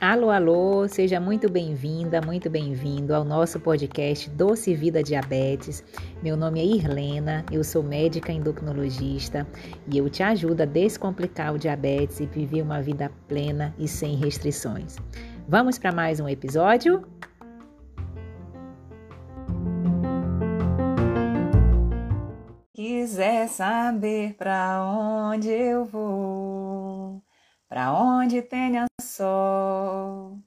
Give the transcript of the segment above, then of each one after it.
Alô, alô, seja muito bem-vinda, muito bem-vindo ao nosso podcast Doce Vida Diabetes. Meu nome é Irlena, eu sou médica endocrinologista e eu te ajudo a descomplicar o diabetes e viver uma vida plena e sem restrições. Vamos para mais um episódio? Saber para onde eu vou? Pra onde tenha sol,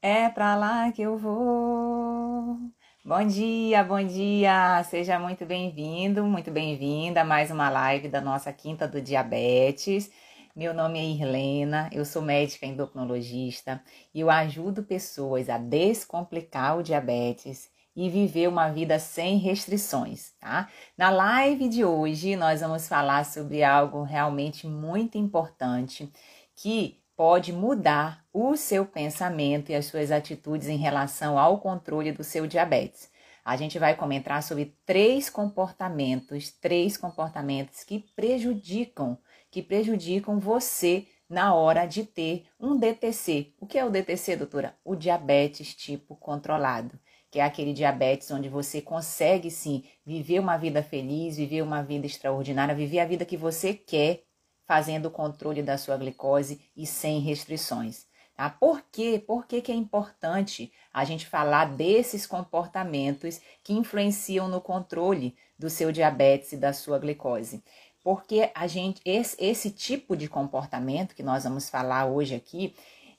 é pra lá que eu vou. Bom dia, bom dia! Seja muito bem-vindo, muito bem-vinda a mais uma live da nossa Quinta do Diabetes. Meu nome é Irlena, eu sou médica endocrinologista e eu ajudo pessoas a descomplicar o diabetes e viver uma vida sem restrições, tá? Na live de hoje nós vamos falar sobre algo realmente muito importante que pode mudar o seu pensamento e as suas atitudes em relação ao controle do seu diabetes. A gente vai comentar sobre três comportamentos, três comportamentos que prejudicam, que prejudicam você na hora de ter um DTC. O que é o DTC, doutora? O diabetes tipo controlado, que é aquele diabetes onde você consegue sim viver uma vida feliz, viver uma vida extraordinária, viver a vida que você quer fazendo o controle da sua glicose e sem restrições. Tá? Por quê? Por que, que é importante a gente falar desses comportamentos que influenciam no controle do seu diabetes e da sua glicose? Porque a gente, esse, esse tipo de comportamento que nós vamos falar hoje aqui,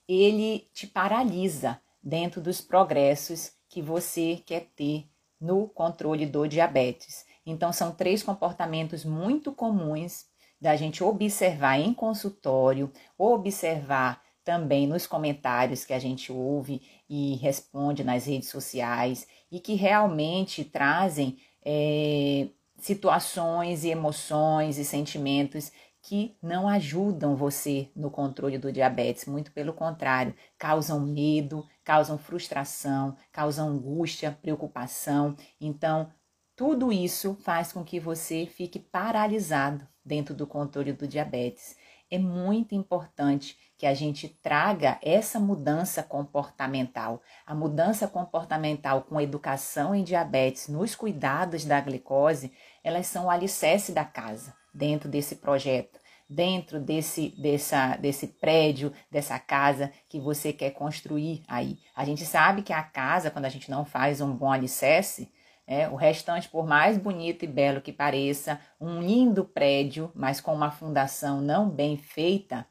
ele te paralisa dentro dos progressos que você quer ter no controle do diabetes. Então, são três comportamentos muito comuns da gente observar em consultório, observar também nos comentários que a gente ouve e responde nas redes sociais e que realmente trazem é, situações e emoções e sentimentos que não ajudam você no controle do diabetes, muito pelo contrário, causam medo, causam frustração, causam angústia, preocupação. Então, tudo isso faz com que você fique paralisado dentro do controle do diabetes. É muito importante que a gente traga essa mudança comportamental. A mudança comportamental com educação em diabetes, nos cuidados da glicose, elas são o alicerce da casa dentro desse projeto, dentro desse, dessa, desse prédio, dessa casa que você quer construir aí. A gente sabe que a casa, quando a gente não faz um bom alicerce, é, o restante, por mais bonito e belo que pareça, um lindo prédio, mas com uma fundação não bem feita,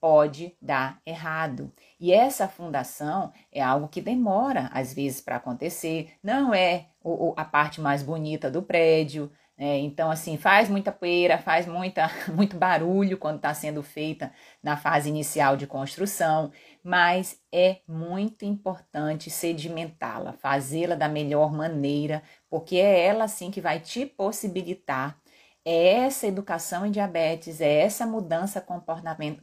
pode dar errado. E essa fundação é algo que demora às vezes para acontecer, não é o, a parte mais bonita do prédio, é, então, assim, faz muita poeira, faz muita, muito barulho quando está sendo feita na fase inicial de construção, mas é muito importante sedimentá-la, fazê-la da melhor maneira, porque é ela, assim, que vai te possibilitar é essa educação em diabetes, é essa mudança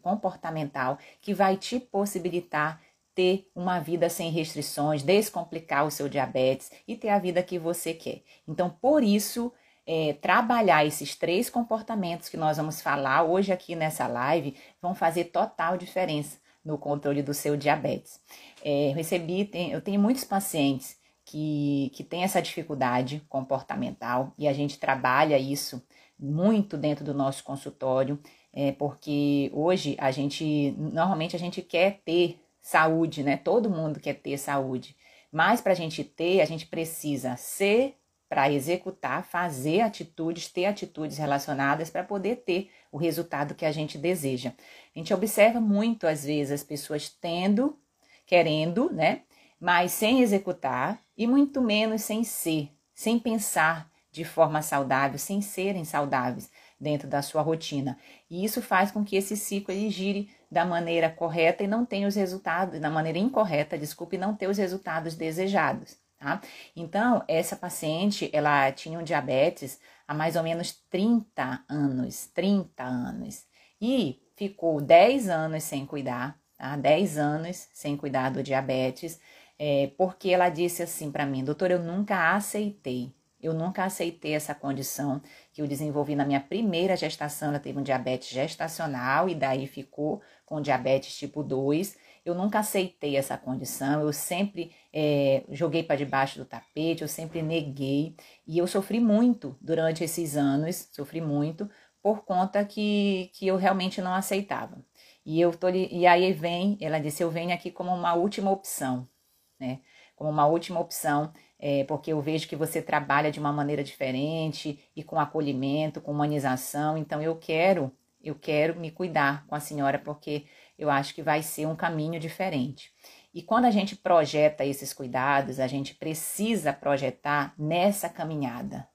comportamental que vai te possibilitar ter uma vida sem restrições, descomplicar o seu diabetes e ter a vida que você quer. Então, por isso, é, trabalhar esses três comportamentos que nós vamos falar hoje aqui nessa live vão fazer total diferença no controle do seu diabetes. É, recebi, tem, eu tenho muitos pacientes que, que têm essa dificuldade comportamental e a gente trabalha isso muito dentro do nosso consultório, é, porque hoje a gente, normalmente a gente quer ter saúde, né? Todo mundo quer ter saúde, mas para a gente ter, a gente precisa ser para executar, fazer atitudes, ter atitudes relacionadas para poder ter o resultado que a gente deseja. A gente observa muito, às vezes, as pessoas tendo, querendo, né? Mas sem executar e muito menos sem ser, sem pensar de forma saudável, sem serem saudáveis dentro da sua rotina. E isso faz com que esse ciclo ele gire da maneira correta e não tenha os resultados, da maneira incorreta, desculpe, não ter os resultados desejados. Tá? Então, essa paciente, ela tinha um diabetes há mais ou menos 30 anos, 30 anos, e ficou 10 anos sem cuidar, tá? 10 anos sem cuidar do diabetes, é, porque ela disse assim para mim, doutor, eu nunca aceitei, Eu nunca aceitei essa condição que eu desenvolvi na minha primeira gestação. Ela teve um diabetes gestacional e daí ficou com diabetes tipo 2. Eu nunca aceitei essa condição, eu sempre é, joguei para debaixo do tapete, eu sempre neguei e eu sofri muito durante esses anos, sofri muito por conta que, que eu realmente não aceitava. E, eu tô, e aí vem, ela disse, eu venho aqui como uma última opção, né? Como uma última opção, é, porque eu vejo que você trabalha de uma maneira diferente e com acolhimento, com humanização, então eu quero, eu quero me cuidar com a senhora, porque eu acho que vai ser um caminho diferente. E quando a gente projeta esses cuidados, a gente precisa projetar nessa caminhada.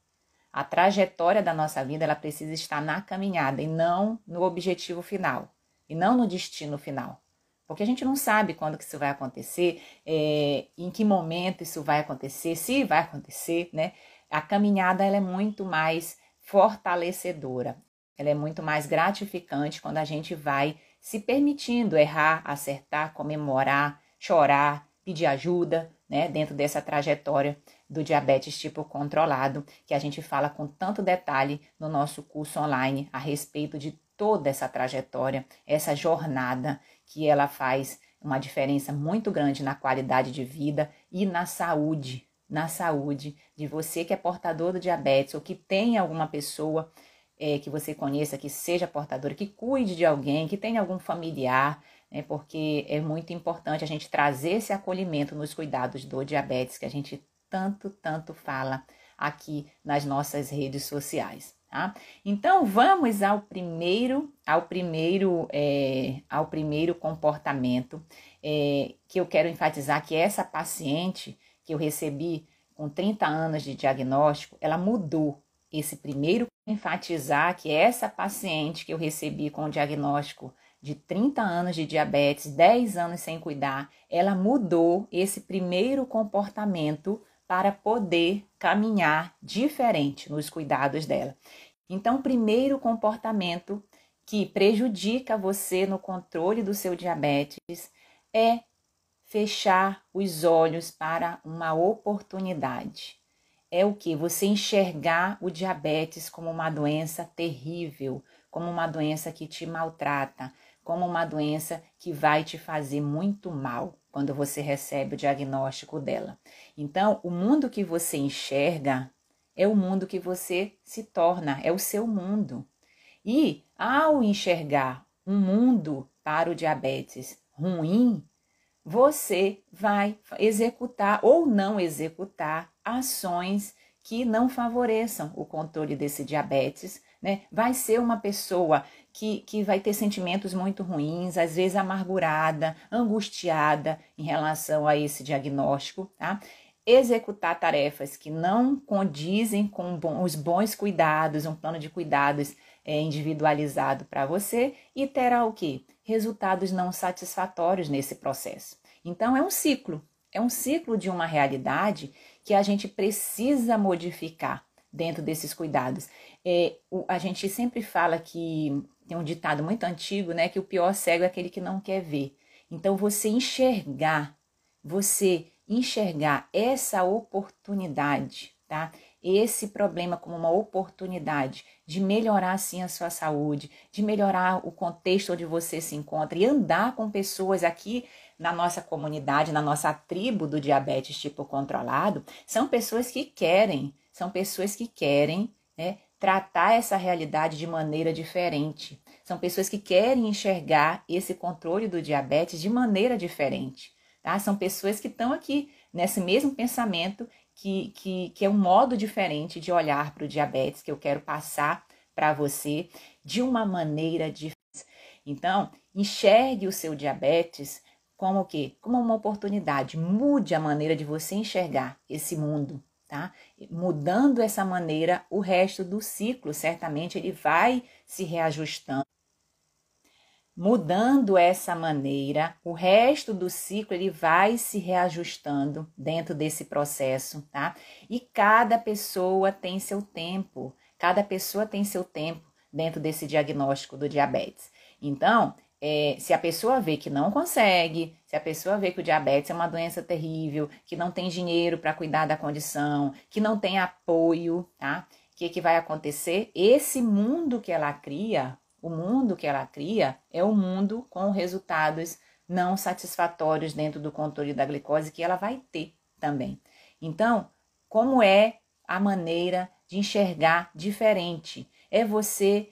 A trajetória da nossa vida, ela precisa estar na caminhada e não no objetivo final, e não no destino final. Porque a gente não sabe quando que isso vai acontecer, é, em que momento isso vai acontecer, se vai acontecer, né? A caminhada ela é muito mais fortalecedora, ela é muito mais gratificante quando a gente vai se permitindo errar, acertar, comemorar, chorar, pedir ajuda, né, dentro dessa trajetória do diabetes tipo controlado, que a gente fala com tanto detalhe no nosso curso online a respeito de toda essa trajetória, essa jornada que ela faz uma diferença muito grande na qualidade de vida e na saúde, na saúde de você que é portador do diabetes ou que tem alguma pessoa é, que você conheça, que seja portadora, que cuide de alguém, que tenha algum familiar, né, porque é muito importante a gente trazer esse acolhimento nos cuidados do diabetes, que a gente tanto, tanto fala aqui nas nossas redes sociais. Tá? Então vamos ao primeiro, ao primeiro, é, ao primeiro comportamento é, que eu quero enfatizar que essa paciente que eu recebi com 30 anos de diagnóstico, ela mudou esse primeiro enfatizar que essa paciente que eu recebi com o diagnóstico de 30 anos de diabetes, 10 anos sem cuidar, ela mudou esse primeiro comportamento para poder caminhar diferente nos cuidados dela. Então, o primeiro comportamento que prejudica você no controle do seu diabetes é fechar os olhos para uma oportunidade é o que? Você enxergar o diabetes como uma doença terrível, como uma doença que te maltrata, como uma doença que vai te fazer muito mal quando você recebe o diagnóstico dela. Então, o mundo que você enxerga é o mundo que você se torna, é o seu mundo. E ao enxergar um mundo para o diabetes ruim, você vai executar ou não executar ações que não favoreçam o controle desse diabetes, né? Vai ser uma pessoa que, que vai ter sentimentos muito ruins, às vezes amargurada, angustiada em relação a esse diagnóstico, tá? Executar tarefas que não condizem com os bons cuidados, um plano de cuidados é, individualizado para você e terá o que? Resultados não satisfatórios nesse processo. Então é um ciclo, é um ciclo de uma realidade que a gente precisa modificar dentro desses cuidados. É, o, a gente sempre fala que tem um ditado muito antigo, né, que o pior cego é aquele que não quer ver. Então você enxergar, você enxergar essa oportunidade, tá? Esse problema como uma oportunidade de melhorar sim a sua saúde, de melhorar o contexto onde você se encontra e andar com pessoas aqui na nossa comunidade, na nossa tribo do diabetes tipo controlado, são pessoas que querem, são pessoas que querem né, tratar essa realidade de maneira diferente. São pessoas que querem enxergar esse controle do diabetes de maneira diferente. Tá? São pessoas que estão aqui nesse mesmo pensamento que, que, que é um modo diferente de olhar para o diabetes que eu quero passar para você de uma maneira diferente. Então, enxergue o seu diabetes como o quê? Como uma oportunidade. Mude a maneira de você enxergar esse mundo, tá? Mudando essa maneira, o resto do ciclo certamente ele vai se reajustando. Mudando essa maneira, o resto do ciclo ele vai se reajustando dentro desse processo, tá? E cada pessoa tem seu tempo, cada pessoa tem seu tempo dentro desse diagnóstico do diabetes. Então, é, se a pessoa vê que não consegue, se a pessoa vê que o diabetes é uma doença terrível, que não tem dinheiro para cuidar da condição, que não tem apoio, tá? O que, que vai acontecer? Esse mundo que ela cria, o mundo que ela cria, é um mundo com resultados não satisfatórios dentro do controle da glicose que ela vai ter também. Então, como é a maneira de enxergar diferente? É você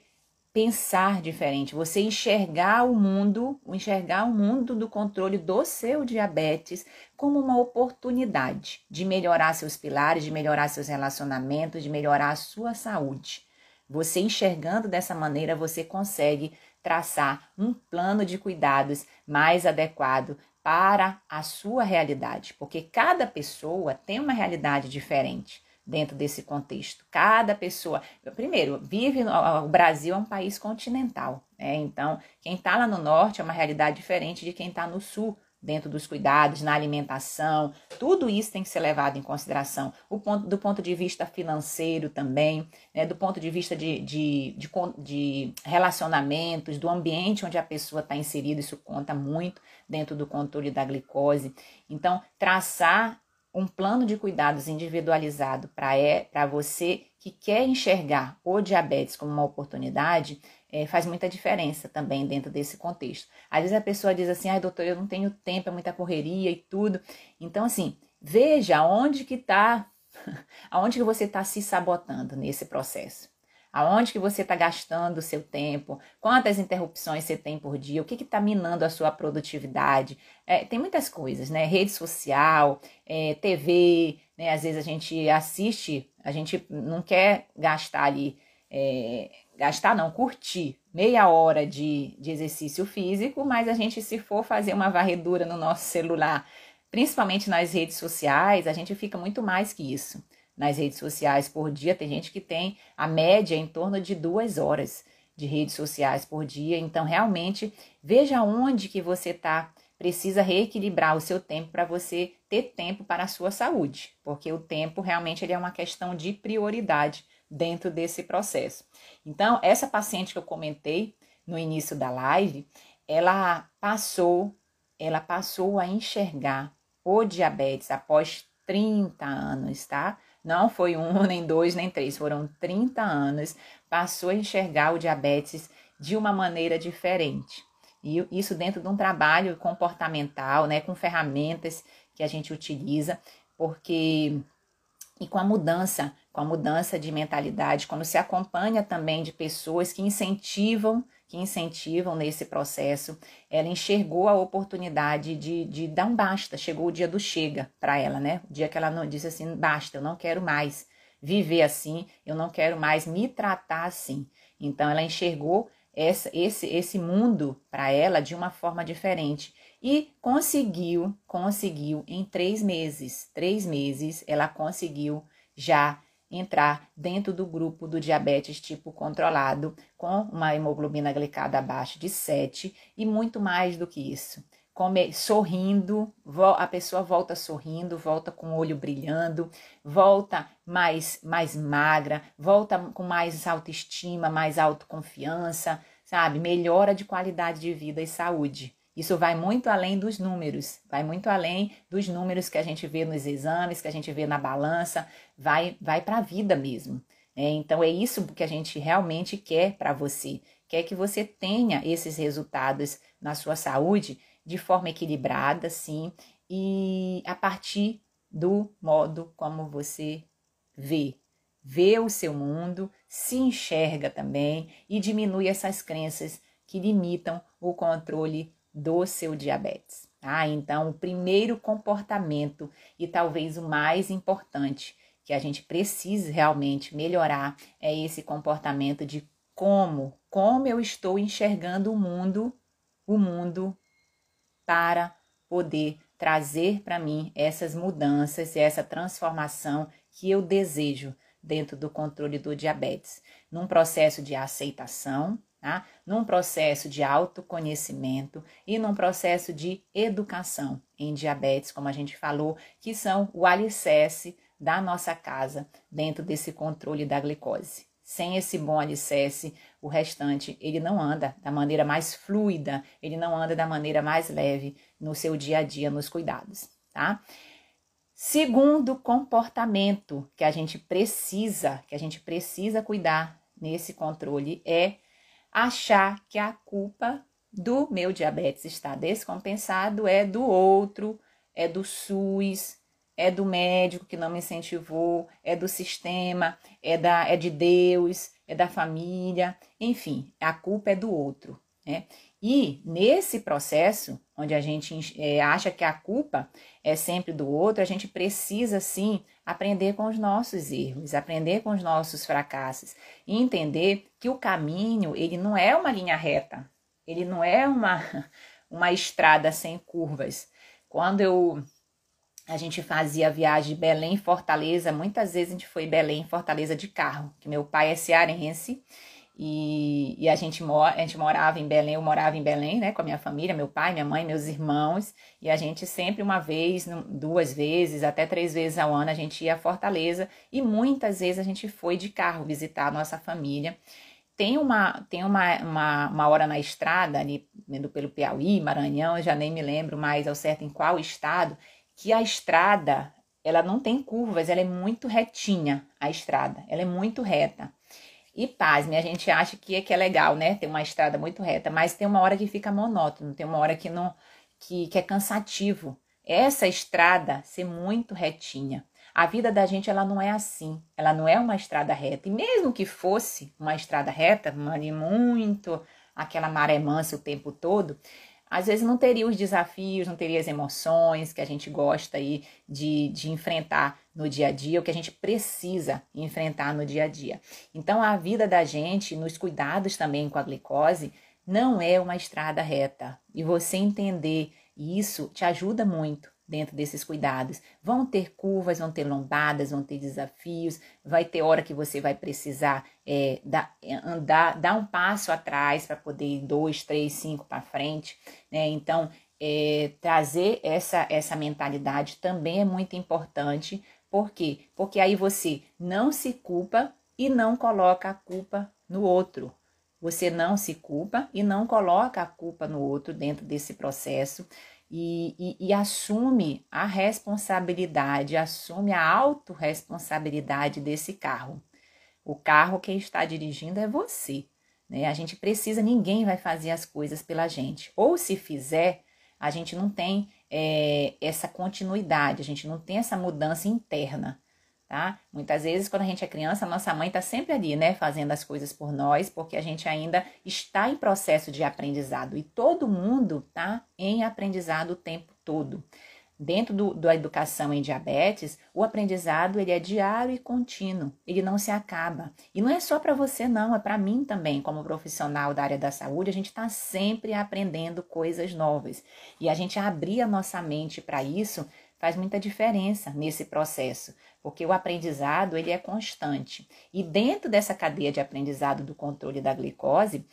pensar diferente, você enxergar o mundo, enxergar o mundo do controle do seu diabetes como uma oportunidade de melhorar seus pilares, de melhorar seus relacionamentos, de melhorar a sua saúde. Você enxergando dessa maneira, você consegue traçar um plano de cuidados mais adequado para a sua realidade, porque cada pessoa tem uma realidade diferente dentro desse contexto. Cada pessoa, primeiro, vive no, o Brasil é um país continental, né? Então, quem está lá no norte é uma realidade diferente de quem está no sul, dentro dos cuidados, na alimentação, tudo isso tem que ser levado em consideração. O ponto, do ponto de vista financeiro também, né? do ponto de vista de, de, de, de relacionamentos, do ambiente onde a pessoa está inserida, isso conta muito dentro do controle da glicose. Então, traçar um plano de cuidados individualizado para é, você que quer enxergar o diabetes como uma oportunidade, é, faz muita diferença também dentro desse contexto. Às vezes a pessoa diz assim, ai doutor, eu não tenho tempo, é muita correria e tudo. Então, assim, veja onde que está, aonde que você está se sabotando nesse processo. Aonde que você está gastando o seu tempo? Quantas interrupções você tem por dia? O que está minando a sua produtividade? É, tem muitas coisas, né? Rede social, é, TV, né? Às vezes a gente assiste, a gente não quer gastar ali, é, gastar não, curtir meia hora de, de exercício físico, mas a gente se for fazer uma varredura no nosso celular, principalmente nas redes sociais, a gente fica muito mais que isso nas redes sociais por dia. Tem gente que tem a média em torno de duas horas de redes sociais por dia. Então, realmente, veja onde que você está. Precisa reequilibrar o seu tempo para você ter tempo para a sua saúde, porque o tempo realmente ele é uma questão de prioridade dentro desse processo. Então, essa paciente que eu comentei no início da live, ela passou, ela passou a enxergar o diabetes após 30 anos, tá? Não foi um, nem dois, nem três, foram 30 anos. Passou a enxergar o diabetes de uma maneira diferente. E isso dentro de um trabalho comportamental, né, com ferramentas que a gente utiliza, porque e com a mudança, com a mudança de mentalidade, quando se acompanha também de pessoas que incentivam que incentivam nesse processo, ela enxergou a oportunidade de, de dar um basta. Chegou o dia do chega para ela, né? O dia que ela não disse assim: basta, eu não quero mais viver assim, eu não quero mais me tratar assim. Então, ela enxergou essa, esse, esse mundo para ela de uma forma diferente e conseguiu, conseguiu em três meses, três meses, ela conseguiu já entrar dentro do grupo do diabetes tipo controlado, com uma hemoglobina glicada abaixo de 7 e muito mais do que isso. Come, sorrindo, a pessoa volta sorrindo, volta com o olho brilhando, volta mais, mais magra, volta com mais autoestima, mais autoconfiança, sabe? Melhora de qualidade de vida e saúde. Isso vai muito além dos números, vai muito além dos números que a gente vê nos exames, que a gente vê na balança, vai, vai para a vida mesmo. Né? Então é isso que a gente realmente quer para você, quer que você tenha esses resultados na sua saúde de forma equilibrada, sim, e a partir do modo como você vê, vê o seu mundo, se enxerga também e diminui essas crenças que limitam o controle do seu diabetes. Tá? Então, o primeiro comportamento e talvez o mais importante que a gente precisa realmente melhorar é esse comportamento de como, como eu estou enxergando o mundo, o mundo para poder trazer para mim essas mudanças e essa transformação que eu desejo dentro do controle do diabetes, num processo de aceitação, tá? num processo de autoconhecimento e num processo de educação em diabetes, como a gente falou, que são o alicerce da nossa casa dentro desse controle da glicose. Sem esse bom alicerce, o restante ele não anda da maneira mais fluida, ele não anda da maneira mais leve no seu dia a dia nos cuidados, tá? Segundo comportamento que a gente precisa, que a gente precisa cuidar nesse controle é achar que a culpa do meu diabetes está descompensado é do outro, é do SUS, é do médico que não me incentivou, é do sistema, é, da, é de Deus, é da família, enfim, a culpa é do outro. Né? E nesse processo, onde a gente é, acha que a culpa é sempre do outro, a gente precisa sim aprender com os nossos erros, aprender com os nossos fracassos. E entender que o caminho ele não é uma linha reta, ele não é uma, uma estrada sem curvas. Quando eu a gente fazia a viagem Belém Fortaleza, muitas vezes a gente foi Belém Fortaleza de carro, que meu pai é cearense e, e a, gente a gente morava em Belém, eu morava em Belém, né, com a minha família, meu pai, minha mãe, meus irmãos, e a gente sempre uma vez, duas vezes, até três vezes ao ano a gente ia a Fortaleza e muitas vezes a gente foi de carro visitar a nossa família. Tem uma, tem uma, uma, uma hora na estrada, ali pelo Piauí, Maranhão, eu já nem me lembro mais ao certo em qual estado, que a estrada ela não tem curvas, ela é muito retinha, a estrada, ela é muito reta. E pasme, a gente acha que é, que é legal, né? Ter uma estrada muito reta, mas tem uma hora que fica monótono, tem uma hora que não que, que é cansativo. Essa estrada ser muito retinha. A vida da gente ela não é assim, ela não é uma estrada reta. E mesmo que fosse uma estrada reta, muito aquela maré mansa o tempo todo, às vezes não teria os desafios, não teria as emoções que a gente gosta aí de, de enfrentar no dia a dia, o que a gente precisa enfrentar no dia a dia. Então, a vida da gente, nos cuidados também com a glicose, não é uma estrada reta. E você entender isso te ajuda muito dentro desses cuidados. Vão ter curvas, vão ter lombadas, vão ter desafios, vai ter hora que você vai precisar é, dar, andar, dar um passo atrás para poder ir dois, três, cinco para frente. Né? Então, é, trazer essa, essa mentalidade também é muito importante. Por quê? Porque aí você não se culpa e não coloca a culpa no outro. Você não se culpa e não coloca a culpa no outro dentro desse processo e, e, e assume a responsabilidade, assume a autorresponsabilidade desse carro. O carro quem está dirigindo é você. Né? A gente precisa, ninguém vai fazer as coisas pela gente. Ou se fizer, a gente não tem é, essa continuidade, a gente não tem essa mudança interna tá? Muitas vezes, quando a gente é criança, nossa mãe está sempre ali, né, fazendo as coisas por nós, porque a gente ainda está em processo de aprendizado e todo mundo tá em aprendizado o tempo todo. Dentro do, da educação em diabetes, o aprendizado ele é diário e contínuo, ele não se acaba. E não é só para você, não, é para mim também, como profissional da área da saúde, a gente está sempre aprendendo coisas novas. E a gente abrir a nossa mente para isso faz muita diferença nesse processo, porque o aprendizado ele é constante. E dentro dessa cadeia de aprendizado do controle da glicose,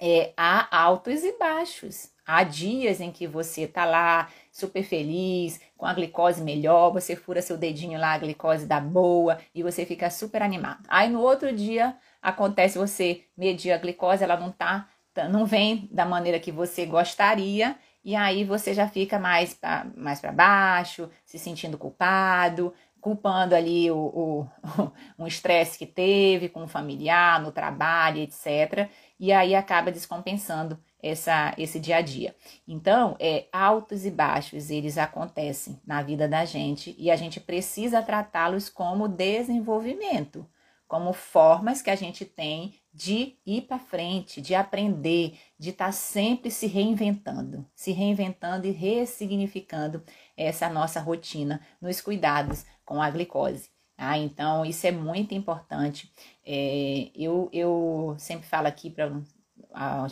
é, há altos e baixos. Há dias em que você está lá super feliz, com a glicose melhor, você fura seu dedinho lá, a glicose dá boa e você fica super animado. Aí no outro dia acontece você medir a glicose, ela não tá, não vem da maneira que você gostaria e aí você já fica mais para mais baixo, se sentindo culpado, culpando ali o, o um estresse que teve com um familiar, no trabalho, etc. E aí acaba descompensando essa, esse dia a dia. Então, é, altos e baixos, eles acontecem na vida da gente e a gente precisa tratá-los como desenvolvimento, como formas que a gente tem de ir para frente, de aprender, de estar tá sempre se reinventando, se reinventando e ressignificando essa nossa rotina nos cuidados com a glicose. Ah, então, isso é muito importante. É, eu, eu sempre falo aqui para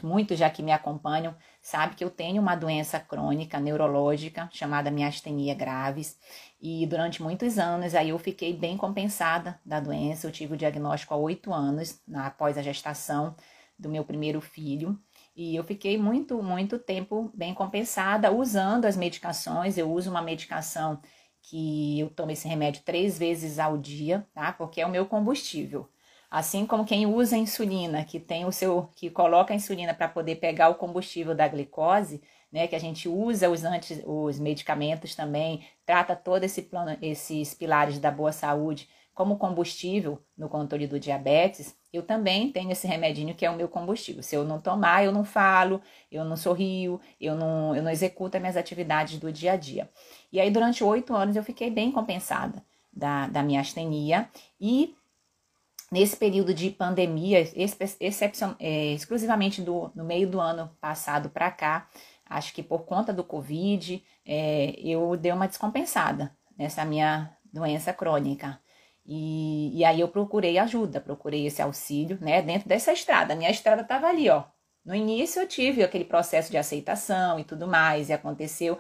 muitos já que me acompanham, sabe que eu tenho uma doença crônica neurológica chamada miastenia graves e durante muitos anos aí eu fiquei bem compensada da doença. Eu tive o diagnóstico há oito anos após a gestação do meu primeiro filho e eu fiquei muito, muito tempo bem compensada usando as medicações. Eu uso uma medicação que eu tomo esse remédio três vezes ao dia, tá? Porque é o meu combustível. Assim como quem usa insulina, que tem o seu, que coloca a insulina para poder pegar o combustível da glicose, né, que a gente usa os, anti, os medicamentos também, trata todo esse plano, esses pilares da boa saúde como combustível no controle do diabetes, eu também tenho esse remedinho que é o meu combustível. Se eu não tomar, eu não falo, eu não sorrio, eu não, eu não executo as minhas atividades do dia a dia. E aí, durante oito anos, eu fiquei bem compensada da, da minha astenia e nesse período de pandemia, excepcion, é, exclusivamente do, no meio do ano passado para cá, acho que por conta do Covid, é, eu dei uma descompensada nessa minha doença crônica. E, e aí eu procurei ajuda, procurei esse auxílio, né, dentro dessa estrada. A minha estrada estava ali, ó. No início eu tive aquele processo de aceitação e tudo mais, e aconteceu,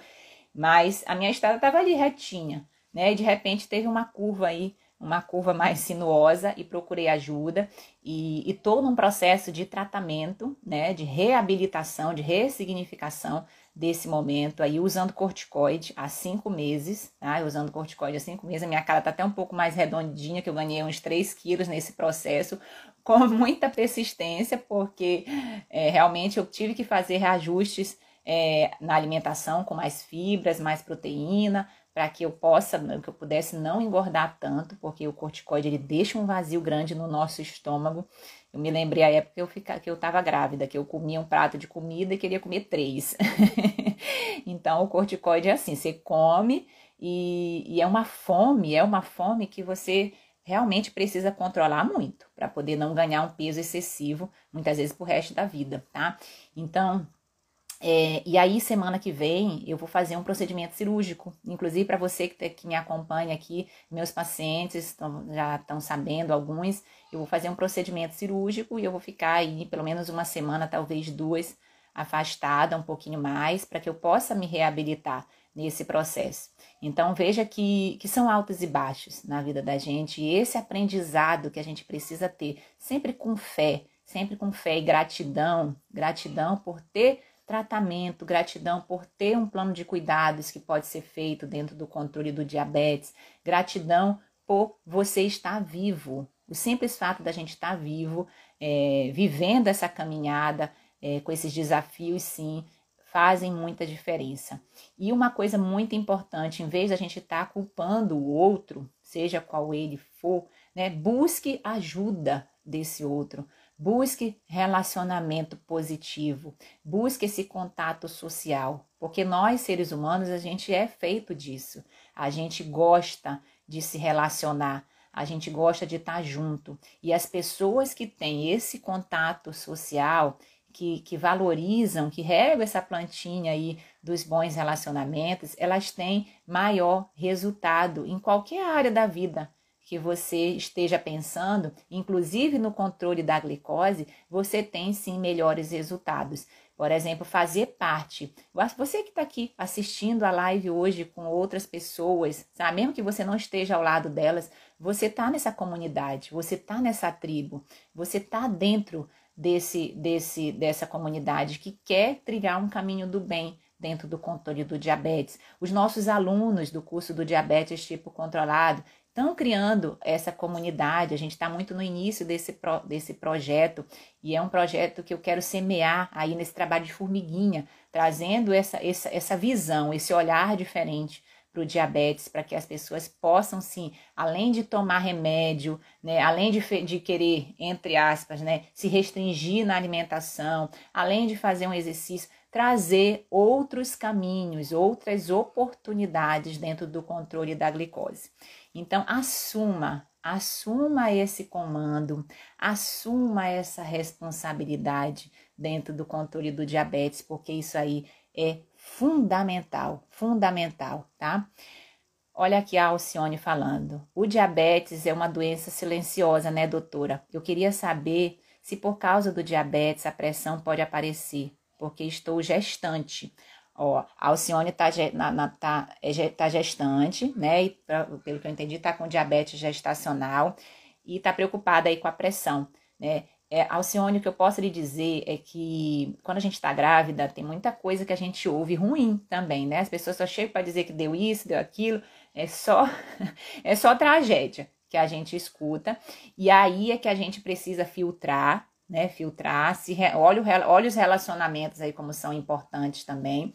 mas a minha estrada estava ali retinha, né? E de repente teve uma curva aí, uma curva mais sinuosa e procurei ajuda e estou num processo de tratamento, né, de reabilitação, de ressignificação desse momento aí, usando corticoide há cinco meses, tá? Usando corticoide há cinco meses, a minha cara tá até um pouco mais redondinha, que eu ganhei uns 3 quilos nesse processo, com muita persistência, porque é, realmente eu tive que fazer reajustes é, na alimentação com mais fibras, mais proteína, para que eu possa, que eu pudesse não engordar tanto, porque o corticoide ele deixa um vazio grande no nosso estômago. Eu me lembrei a época que eu fica, que eu estava grávida, que eu comia um prato de comida e queria comer três. então o corticoide é assim, você come e, e é uma fome, é uma fome que você realmente precisa controlar muito para poder não ganhar um peso excessivo, muitas vezes pro resto da vida, tá? Então, é, e aí, semana que vem, eu vou fazer um procedimento cirúrgico. Inclusive, para você que, que, me acompanha aqui, meus pacientes tão, já estão sabendo, alguns, eu vou fazer um procedimento cirúrgico e eu vou ficar aí pelo menos uma semana, talvez duas, afastada um pouquinho mais, para que eu possa me reabilitar nesse processo. Então, veja que, que são altos e baixos na vida da gente e esse aprendizado que a gente precisa ter, sempre com fé, sempre com fé e gratidão, gratidão por ter tratamento, gratidão por ter um plano de cuidados que pode ser feito dentro do controle do diabetes, gratidão por você estar vivo. O simples fato da gente estar vivo, é, vivendo essa caminhada é, com esses desafios, sim, fazem muita diferença. E uma coisa muito importante, em vez da gente estar tá culpando o outro, seja qual ele for, né, busque ajuda desse outro. Busque relacionamento positivo, busque esse contato social, porque nós seres humanos a gente é feito disso. A gente gosta de se relacionar, a gente gosta de estar junto. E as pessoas que têm esse contato social, que, que valorizam, que regam essa plantinha aí dos bons relacionamentos, elas têm maior resultado em qualquer área da vida que você esteja pensando, inclusive no controle da glicose, você tem sim melhores resultados. Por exemplo, fazer parte. Você que está aqui assistindo a live hoje com outras pessoas, sabe? mesmo que você não esteja ao lado delas, você está nessa comunidade, você está nessa tribo, você está dentro desse, desse, dessa comunidade que quer trilhar um caminho do bem dentro do controle do diabetes. Os nossos alunos do curso do diabetes tipo controlado estão criando essa comunidade. A gente está muito no início desse, pro, desse projeto e é um projeto que eu quero semear aí nesse trabalho de formiguinha, trazendo essa, essa, essa visão, esse olhar diferente para o diabetes, para que as pessoas possam, sim, além de tomar remédio, né, além de, de querer, entre aspas, né, se restringir na alimentação, além de fazer um exercício, trazer outros caminhos, outras oportunidades dentro do controle da glicose. Então, assuma, assuma esse comando, assuma essa responsabilidade dentro do controle do diabetes, porque isso aí é fundamental, fundamental, tá? Olha aqui a Alcione falando. O diabetes é uma doença silenciosa, né, doutora? Eu queria saber se por causa do diabetes a pressão pode aparecer, porque estou gestante. Ó, a Alcione tá, na, na, tá, é, tá gestante, né? E pra, pelo que eu entendi, tá com diabetes gestacional e tá preocupada aí com a pressão, né? É, Alcione, o que eu posso lhe dizer é que quando a gente está grávida, tem muita coisa que a gente ouve ruim também, né? As pessoas só chegam para dizer que deu isso, deu aquilo, é só, é só tragédia que a gente escuta, e aí é que a gente precisa filtrar, né? Filtrar, se olha, olha os relacionamentos aí como são importantes também.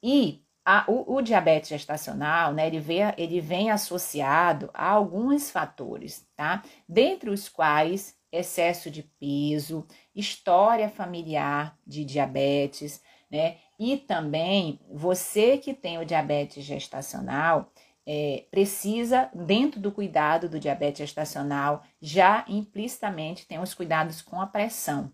E a, o, o, diabetes gestacional, né, ele, vem, ele vem associado a alguns fatores, tá? Dentre os quais excesso de peso, história familiar de diabetes, né? E também você que tem o diabetes gestacional é, precisa, dentro do cuidado do diabetes gestacional, já implicitamente tem os cuidados com a pressão,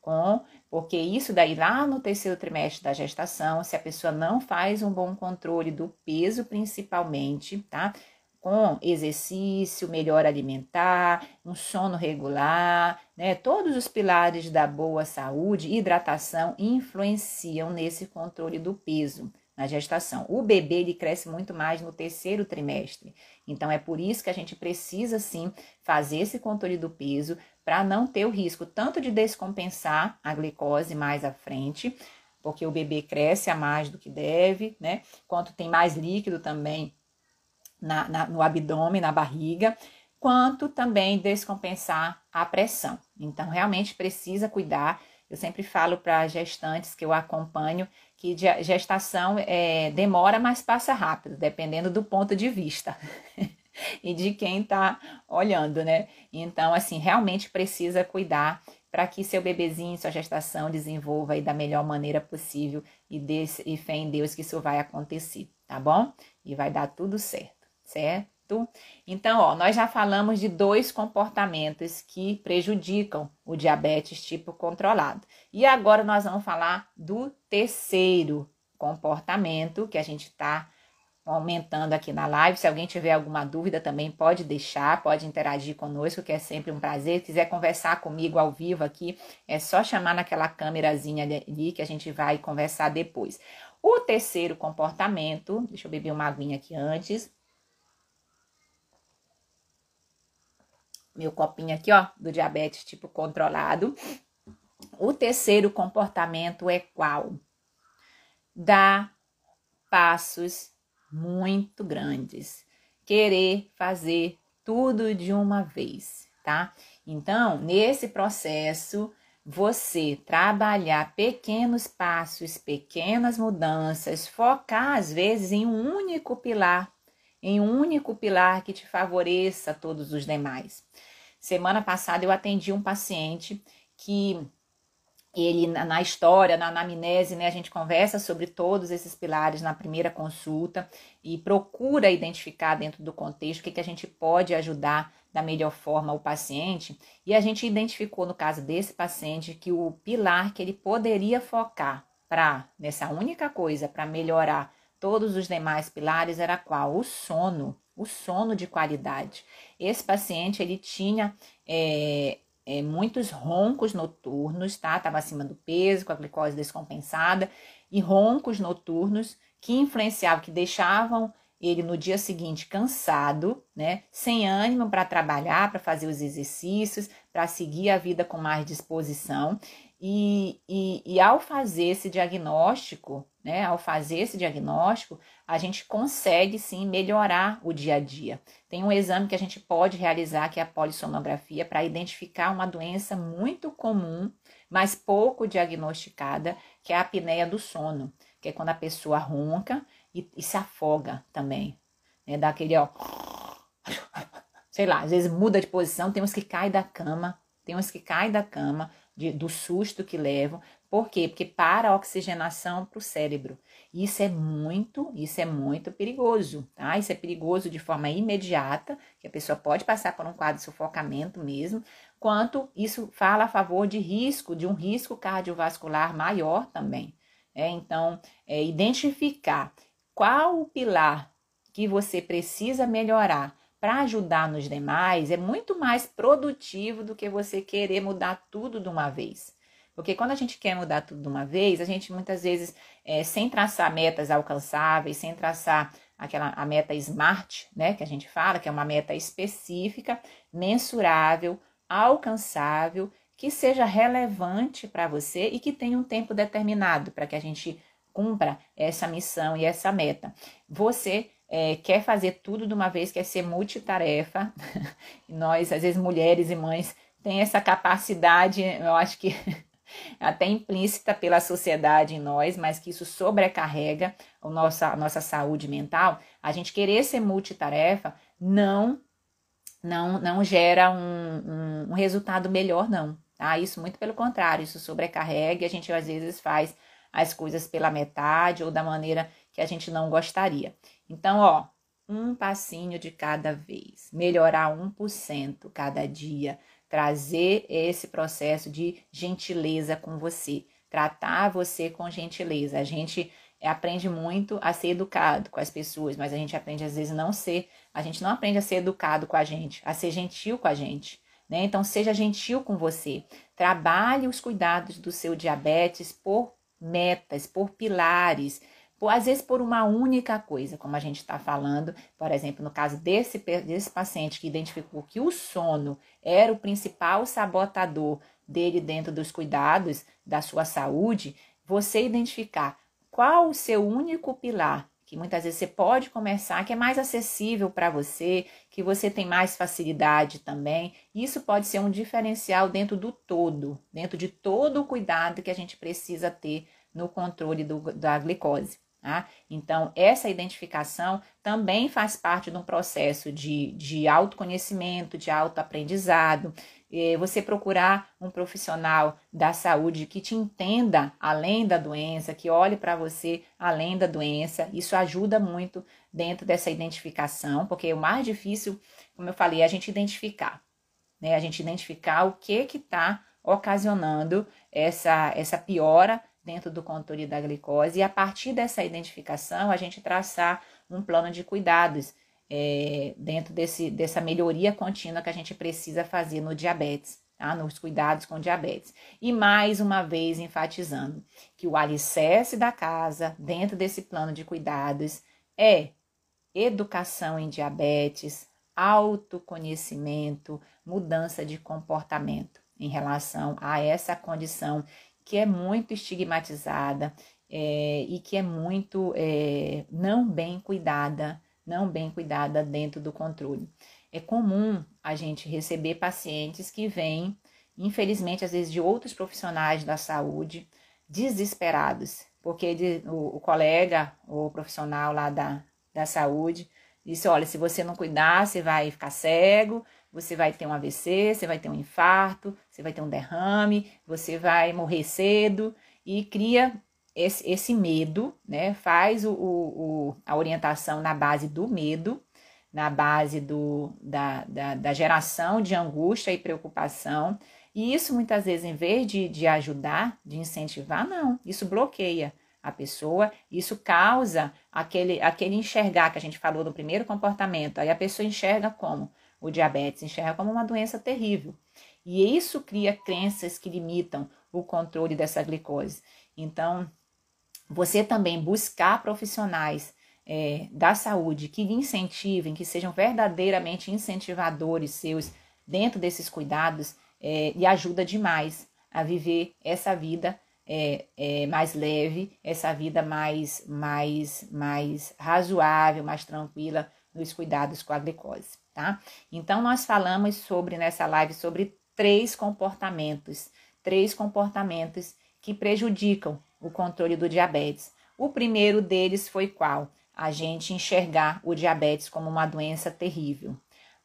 com porque isso daí lá no terceiro trimestre da gestação, se a pessoa não faz um bom controle do peso principalmente, tá? Com exercício, melhor alimentar, um sono regular, né? Todos os pilares da boa saúde, hidratação influenciam nesse controle do peso na gestação. O bebê ele cresce muito mais no terceiro trimestre. Então é por isso que a gente precisa sim fazer esse controle do peso para não ter o risco tanto de descompensar a glicose mais à frente, porque o bebê cresce a mais do que deve, né? Quanto tem mais líquido também na, na, no abdômen, na barriga, quanto também descompensar a pressão. Então, realmente precisa cuidar. Eu sempre falo para gestantes que eu acompanho que gestação é, demora, mas passa rápido, dependendo do ponto de vista e de quem está olhando, né? Então, assim, realmente precisa cuidar para que seu bebezinho, sua gestação desenvolva aí da melhor maneira possível e, desse, e fé em Deus que isso vai acontecer, tá bom? E vai dar tudo certo, certo? Então, ó, nós já falamos de dois comportamentos que prejudicam o diabetes tipo controlado. E agora nós vamos falar do terceiro comportamento que a gente está aumentando aqui na live. Se alguém tiver alguma dúvida também pode deixar, pode interagir conosco, que é sempre um prazer. Se quiser conversar comigo ao vivo aqui, é só chamar naquela câmerazinha ali que a gente vai conversar depois. O terceiro comportamento, deixa eu beber uma aguinha aqui antes. Meu copinho aqui, ó, do diabetes tipo controlado. O terceiro comportamento é qual? Dar passos muito grandes. Querer fazer tudo de uma vez, tá? Então, nesse processo, você trabalhar pequenos passos, pequenas mudanças, focar às vezes em um único pilar, em um único pilar que te favoreça todos os demais. Semana passada eu atendi um paciente que ele na história, na anamnese, né, a gente conversa sobre todos esses pilares na primeira consulta e procura identificar dentro do contexto o que, que a gente pode ajudar da melhor forma o paciente. E a gente identificou no caso desse paciente que o pilar que ele poderia focar para nessa única coisa para melhorar todos os demais pilares era qual? O sono, o sono de qualidade. Esse paciente ele tinha é, é, muitos roncos noturnos, tá? Estava acima do peso, com a glicose descompensada, e roncos noturnos que influenciavam, que deixavam ele no dia seguinte cansado, né? Sem ânimo para trabalhar, para fazer os exercícios, para seguir a vida com mais disposição. E, e, e ao fazer esse diagnóstico, né? Ao fazer esse diagnóstico, a gente consegue sim melhorar o dia a dia. Tem um exame que a gente pode realizar, que é a polissonografia, para identificar uma doença muito comum, mas pouco diagnosticada, que é a apneia do sono, que é quando a pessoa ronca e, e se afoga também. Né? Dá aquele, ó. Sei lá, às vezes muda de posição, tem uns que caem da cama, tem uns que caem da cama de, do susto que levam. Por quê? Porque para a oxigenação para o cérebro. Isso é muito, isso é muito perigoso, tá? Isso é perigoso de forma imediata, que a pessoa pode passar por um quadro de sufocamento mesmo, quanto isso fala a favor de risco, de um risco cardiovascular maior também. É, então, é, identificar qual o pilar que você precisa melhorar para ajudar nos demais é muito mais produtivo do que você querer mudar tudo de uma vez. Porque quando a gente quer mudar tudo de uma vez, a gente muitas vezes, é, sem traçar metas alcançáveis, sem traçar aquela a meta SMART, né, que a gente fala, que é uma meta específica, mensurável, alcançável, que seja relevante para você e que tenha um tempo determinado para que a gente cumpra essa missão e essa meta. Você é, quer fazer tudo de uma vez, quer ser multitarefa. nós, às vezes, mulheres e mães, tem essa capacidade, eu acho que até implícita pela sociedade em nós, mas que isso sobrecarrega a nossa, a nossa saúde mental, a gente querer ser multitarefa não não, não gera um, um, um resultado melhor, não. Tá? Isso muito pelo contrário, isso sobrecarrega e a gente às vezes faz as coisas pela metade ou da maneira que a gente não gostaria. Então, ó, um passinho de cada vez, melhorar 1% cada dia, trazer esse processo de gentileza com você, tratar você com gentileza. A gente aprende muito a ser educado com as pessoas, mas a gente aprende às vezes não ser, a gente não aprende a ser educado com a gente, a ser gentil com a gente. Né? Então, seja gentil com você. Trabalhe os cuidados do seu diabetes por metas, por pilares, por, às vezes por uma única coisa, como a gente está falando, por exemplo, no caso desse, desse paciente que identificou que o sono era o principal sabotador dele dentro dos cuidados da sua saúde, você identificar qual o seu único pilar, que muitas vezes você pode começar, que é mais acessível para você, que você tem mais facilidade também. Isso pode ser um diferencial dentro do todo, dentro de todo o cuidado que a gente precisa ter no controle do, da glicose. Tá? Então, essa identificação também faz parte de um processo de, de autoconhecimento, de autoaprendizado. Você procurar um profissional da saúde que te entenda além da doença, que olhe para você além da doença, isso ajuda muito dentro dessa identificação, porque o mais difícil, como eu falei, é a gente identificar, né? A gente identificar o que que está ocasionando essa, essa piora dentro do controle da glicose e a partir dessa identificação a gente traçar um plano de cuidados é, dentro desse, dessa melhoria contínua que a gente precisa fazer no diabetes, tá? nos cuidados com diabetes. E mais uma vez enfatizando que o alicerce da casa dentro desse plano de cuidados é educação em diabetes, autoconhecimento, mudança de comportamento em relação a essa condição que é muito estigmatizada é, e que é muito é, não bem cuidada, não bem cuidada dentro do controle. É comum a gente receber pacientes que vêm, infelizmente, às vezes de outros profissionais da saúde, desesperados, porque o, o colega ou profissional lá da, da saúde disse: olha, se você não cuidar, você vai ficar cego, você vai ter um AVC, você vai ter um infarto, você vai ter um derrame, você vai morrer cedo e cria esse, esse medo, né? Faz o, o, a orientação na base do medo, na base do, da, da, da geração de angústia e preocupação. E isso muitas vezes, em vez de, de ajudar, de incentivar, não, isso bloqueia a pessoa, isso causa aquele, aquele enxergar que a gente falou do primeiro comportamento. Aí a pessoa enxerga como? O diabetes, enxerga como uma doença terrível. E isso cria crenças que limitam o controle dessa glicose. Então, você também buscar profissionais é, da saúde que lhe incentivem, que sejam verdadeiramente incentivadores seus dentro desses cuidados, é, lhe ajuda demais a viver essa vida é, é, mais leve, essa vida mais, mais, mais razoável, mais tranquila nos cuidados com a glicose tá? Então, nós falamos sobre, nessa live, sobre três comportamentos, três comportamentos que prejudicam o controle do diabetes. O primeiro deles foi qual? A gente enxergar o diabetes como uma doença terrível.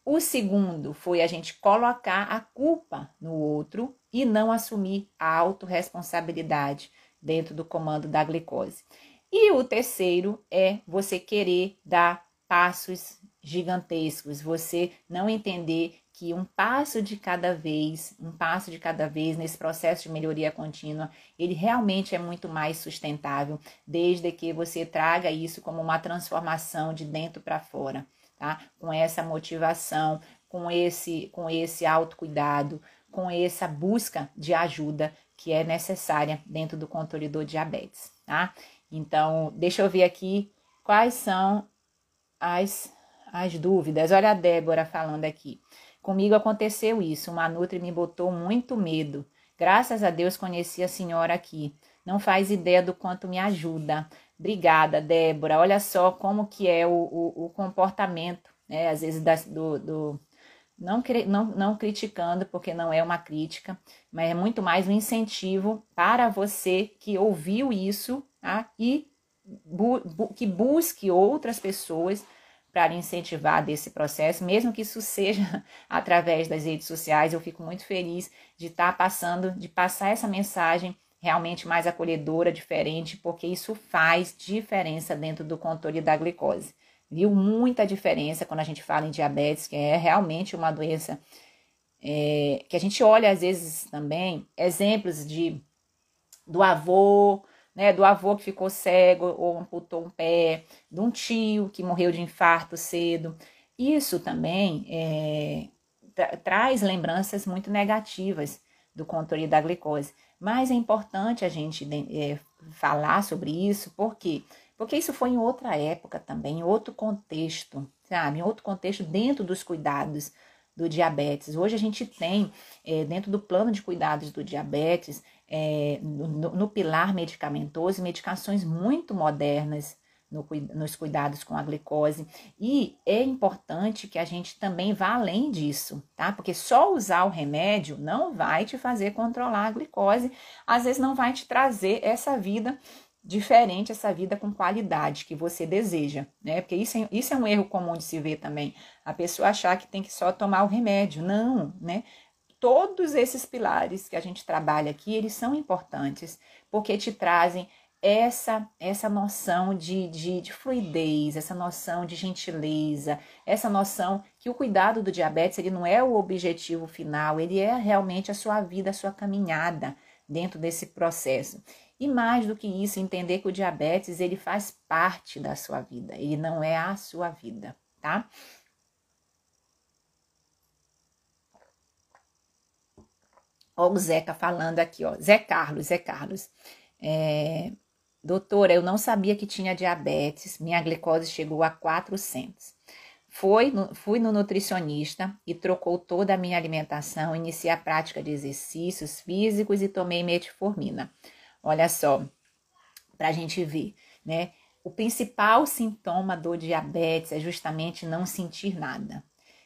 O segundo foi a gente colocar a culpa no outro e não assumir a autorresponsabilidade dentro do comando da glicose. E o terceiro é você querer dar passos gigantescos, você não entender que um passo de cada vez, um passo de cada vez nesse processo de melhoria contínua, ele realmente é muito mais sustentável, desde que você traga isso como uma transformação de dentro para fora, tá? Com essa motivação, com esse com esse autocuidado, com essa busca de ajuda que é necessária dentro do controle do diabetes, tá? Então, deixa eu ver aqui quais são as as dúvidas. Olha a Débora falando aqui. Comigo aconteceu isso. Uma Nutri me botou muito medo. Graças a Deus conheci a senhora aqui. não faz ideia do quanto me ajuda. Obrigada, Débora. Olha só como que é o, o, o comportamento, né? Às vezes do, do não, não, não criticando, porque não é uma crítica, mas é muito mais um incentivo para você que ouviu isso tá? e bu, bu, que busque outras pessoas para incentivar desse processo, mesmo que isso seja através das redes sociais. Eu fico muito feliz de estar tá passando, de passar essa mensagem realmente mais acolhedora, diferente, porque isso faz diferença dentro do controle da glicose. Viu muita diferença quando a gente fala em diabetes, que é realmente uma doença é, que a gente olha às vezes também exemplos de do avô, né, do avô que ficou cego ou amputou um pé, de um tio que morreu de infarto cedo. Isso também é, tra traz lembranças muito negativas do controle da glicose. Mas é importante a gente é, falar sobre isso, por quê? Porque isso foi em outra época também, em outro contexto, sabe? Em outro contexto dentro dos cuidados do diabetes. Hoje a gente tem, é, dentro do plano de cuidados do diabetes, é, no, no, pilar medicamentoso, medicações muito modernas no, nos cuidados com a glicose. E é importante que a gente também vá além disso, tá? Porque só usar o remédio não vai te fazer controlar a glicose, às vezes não vai te trazer essa vida diferente essa vida com qualidade que você deseja, né? Porque isso é, isso é um erro comum de se ver também. A pessoa achar que tem que só tomar o remédio. Não, né? Todos esses pilares que a gente trabalha aqui, eles são importantes, porque te trazem essa essa noção de, de, de, fluidez, essa noção de gentileza, essa noção que o cuidado do diabetes ele não é o objetivo final, ele é realmente a sua vida, a sua caminhada dentro desse processo. E mais do que isso, entender que o diabetes ele faz parte da sua vida, ele não é a sua vida, tá? Ó, o Zeca falando aqui, ó. Zé Carlos, Zé Carlos. É, Doutora, eu não sabia que tinha diabetes, minha glicose chegou a 400. Foi no, fui no nutricionista e trocou toda a minha alimentação, iniciei a prática de exercícios físicos e tomei metformina. Olha só, para a gente ver, né? O principal sintoma do diabetes é justamente não sentir nada.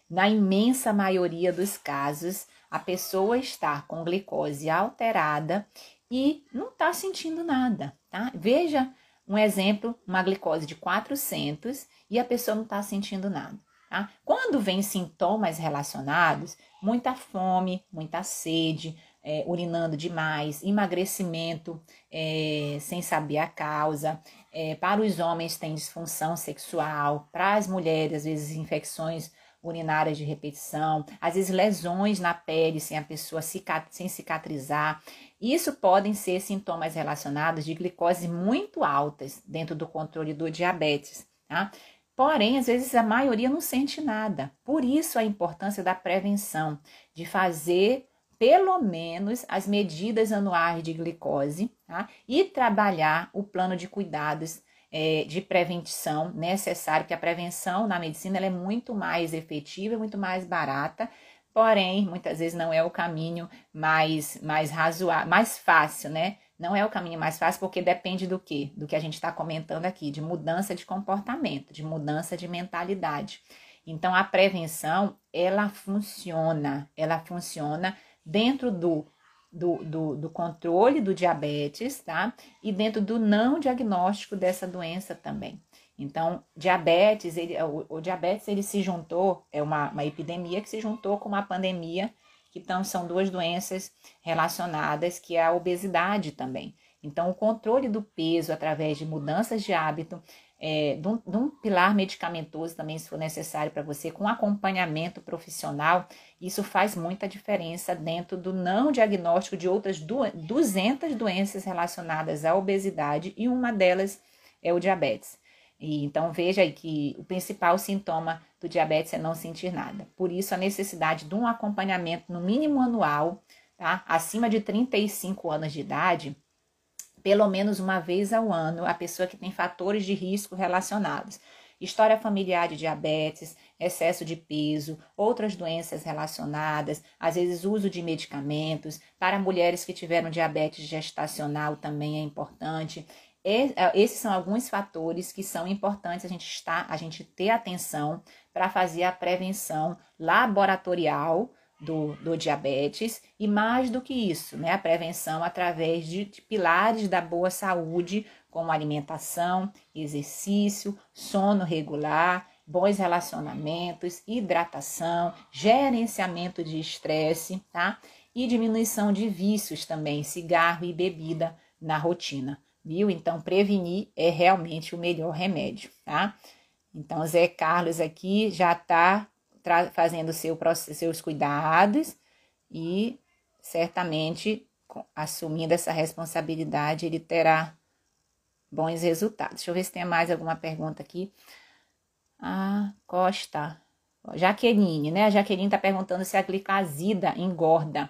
Na imensa maioria dos casos, a pessoa está com glicose alterada e não está sentindo nada, tá? Veja um exemplo, uma glicose de 400 e a pessoa não está sentindo nada. Tá? Quando vem sintomas relacionados, muita fome, muita sede, é, urinando demais, emagrecimento é, sem saber a causa. É, para os homens tem disfunção sexual, para as mulheres, às vezes, infecções urinárias de repetição, às vezes lesões na pele sem a pessoa cicat sem cicatrizar. Isso podem ser sintomas relacionados de glicose muito altas dentro do controle do diabetes, tá? Porém, às vezes a maioria não sente nada. Por isso a importância da prevenção, de fazer pelo menos as medidas anuais de glicose tá? e trabalhar o plano de cuidados é, de prevenção necessário, que a prevenção na medicina é muito mais efetiva, muito mais barata, porém, muitas vezes não é o caminho mais, mais razoável, mais fácil, né? Não é o caminho mais fácil porque depende do que? Do que a gente está comentando aqui, de mudança de comportamento, de mudança de mentalidade. Então, a prevenção, ela funciona, ela funciona dentro do, do, do, do, controle do diabetes, tá? E dentro do não diagnóstico dessa doença também. Então, diabetes, ele, o, o diabetes ele se juntou, é uma, uma epidemia que se juntou com uma pandemia, que então são duas doenças relacionadas, que é a obesidade também. Então, o controle do peso através de mudanças de hábito é, de, um, de, um, pilar medicamentoso também, se for necessário para você, com acompanhamento profissional, isso faz muita diferença dentro do não diagnóstico de outras 200 doenças relacionadas à obesidade e uma delas é o diabetes. E, então veja aí que o principal sintoma do diabetes é não sentir nada. Por isso a necessidade de um acompanhamento no mínimo anual, tá? Acima de 35 anos de idade, pelo menos uma vez ao ano a pessoa que tem fatores de risco relacionados. história familiar de diabetes, excesso de peso, outras doenças relacionadas, às vezes uso de medicamentos. Para mulheres que tiveram diabetes gestacional também é importante. É, esses são alguns fatores que são importantes a gente estar, a gente ter atenção para fazer a prevenção laboratorial do, do, diabetes e mais do que isso, né, a prevenção através de, de pilares da boa saúde, como alimentação, exercício, sono regular, bons relacionamentos, hidratação, gerenciamento de estresse, tá? E diminuição de vícios também, cigarro e bebida na rotina, viu? Então, prevenir é realmente o melhor remédio, tá? Então, Zé Carlos aqui já está fazendo seu, seus cuidados e certamente assumindo essa responsabilidade ele terá bons resultados. Deixa eu ver se tem mais alguma pergunta aqui. Ah, Costa. Jaqueline, né? A Jaqueline está perguntando se a glicazida engorda.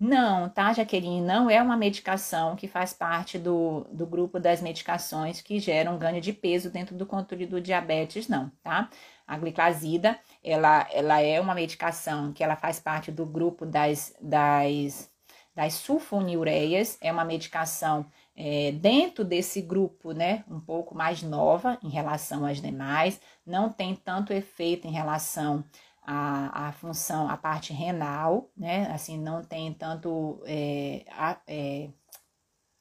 Não, tá, Jaqueline? Não é uma medicação que faz parte do, do grupo das medicações que geram ganho de peso dentro do controle do diabetes, não, tá? A glicazida, ela, ela é uma medicação que ela faz parte do grupo das, das, das sulfonilureias, é uma medicação é, dentro desse grupo, né, um pouco mais nova em relação às demais, não tem tanto efeito em relação à, à função, à parte renal, né, assim, não tem tanto, é, a, é,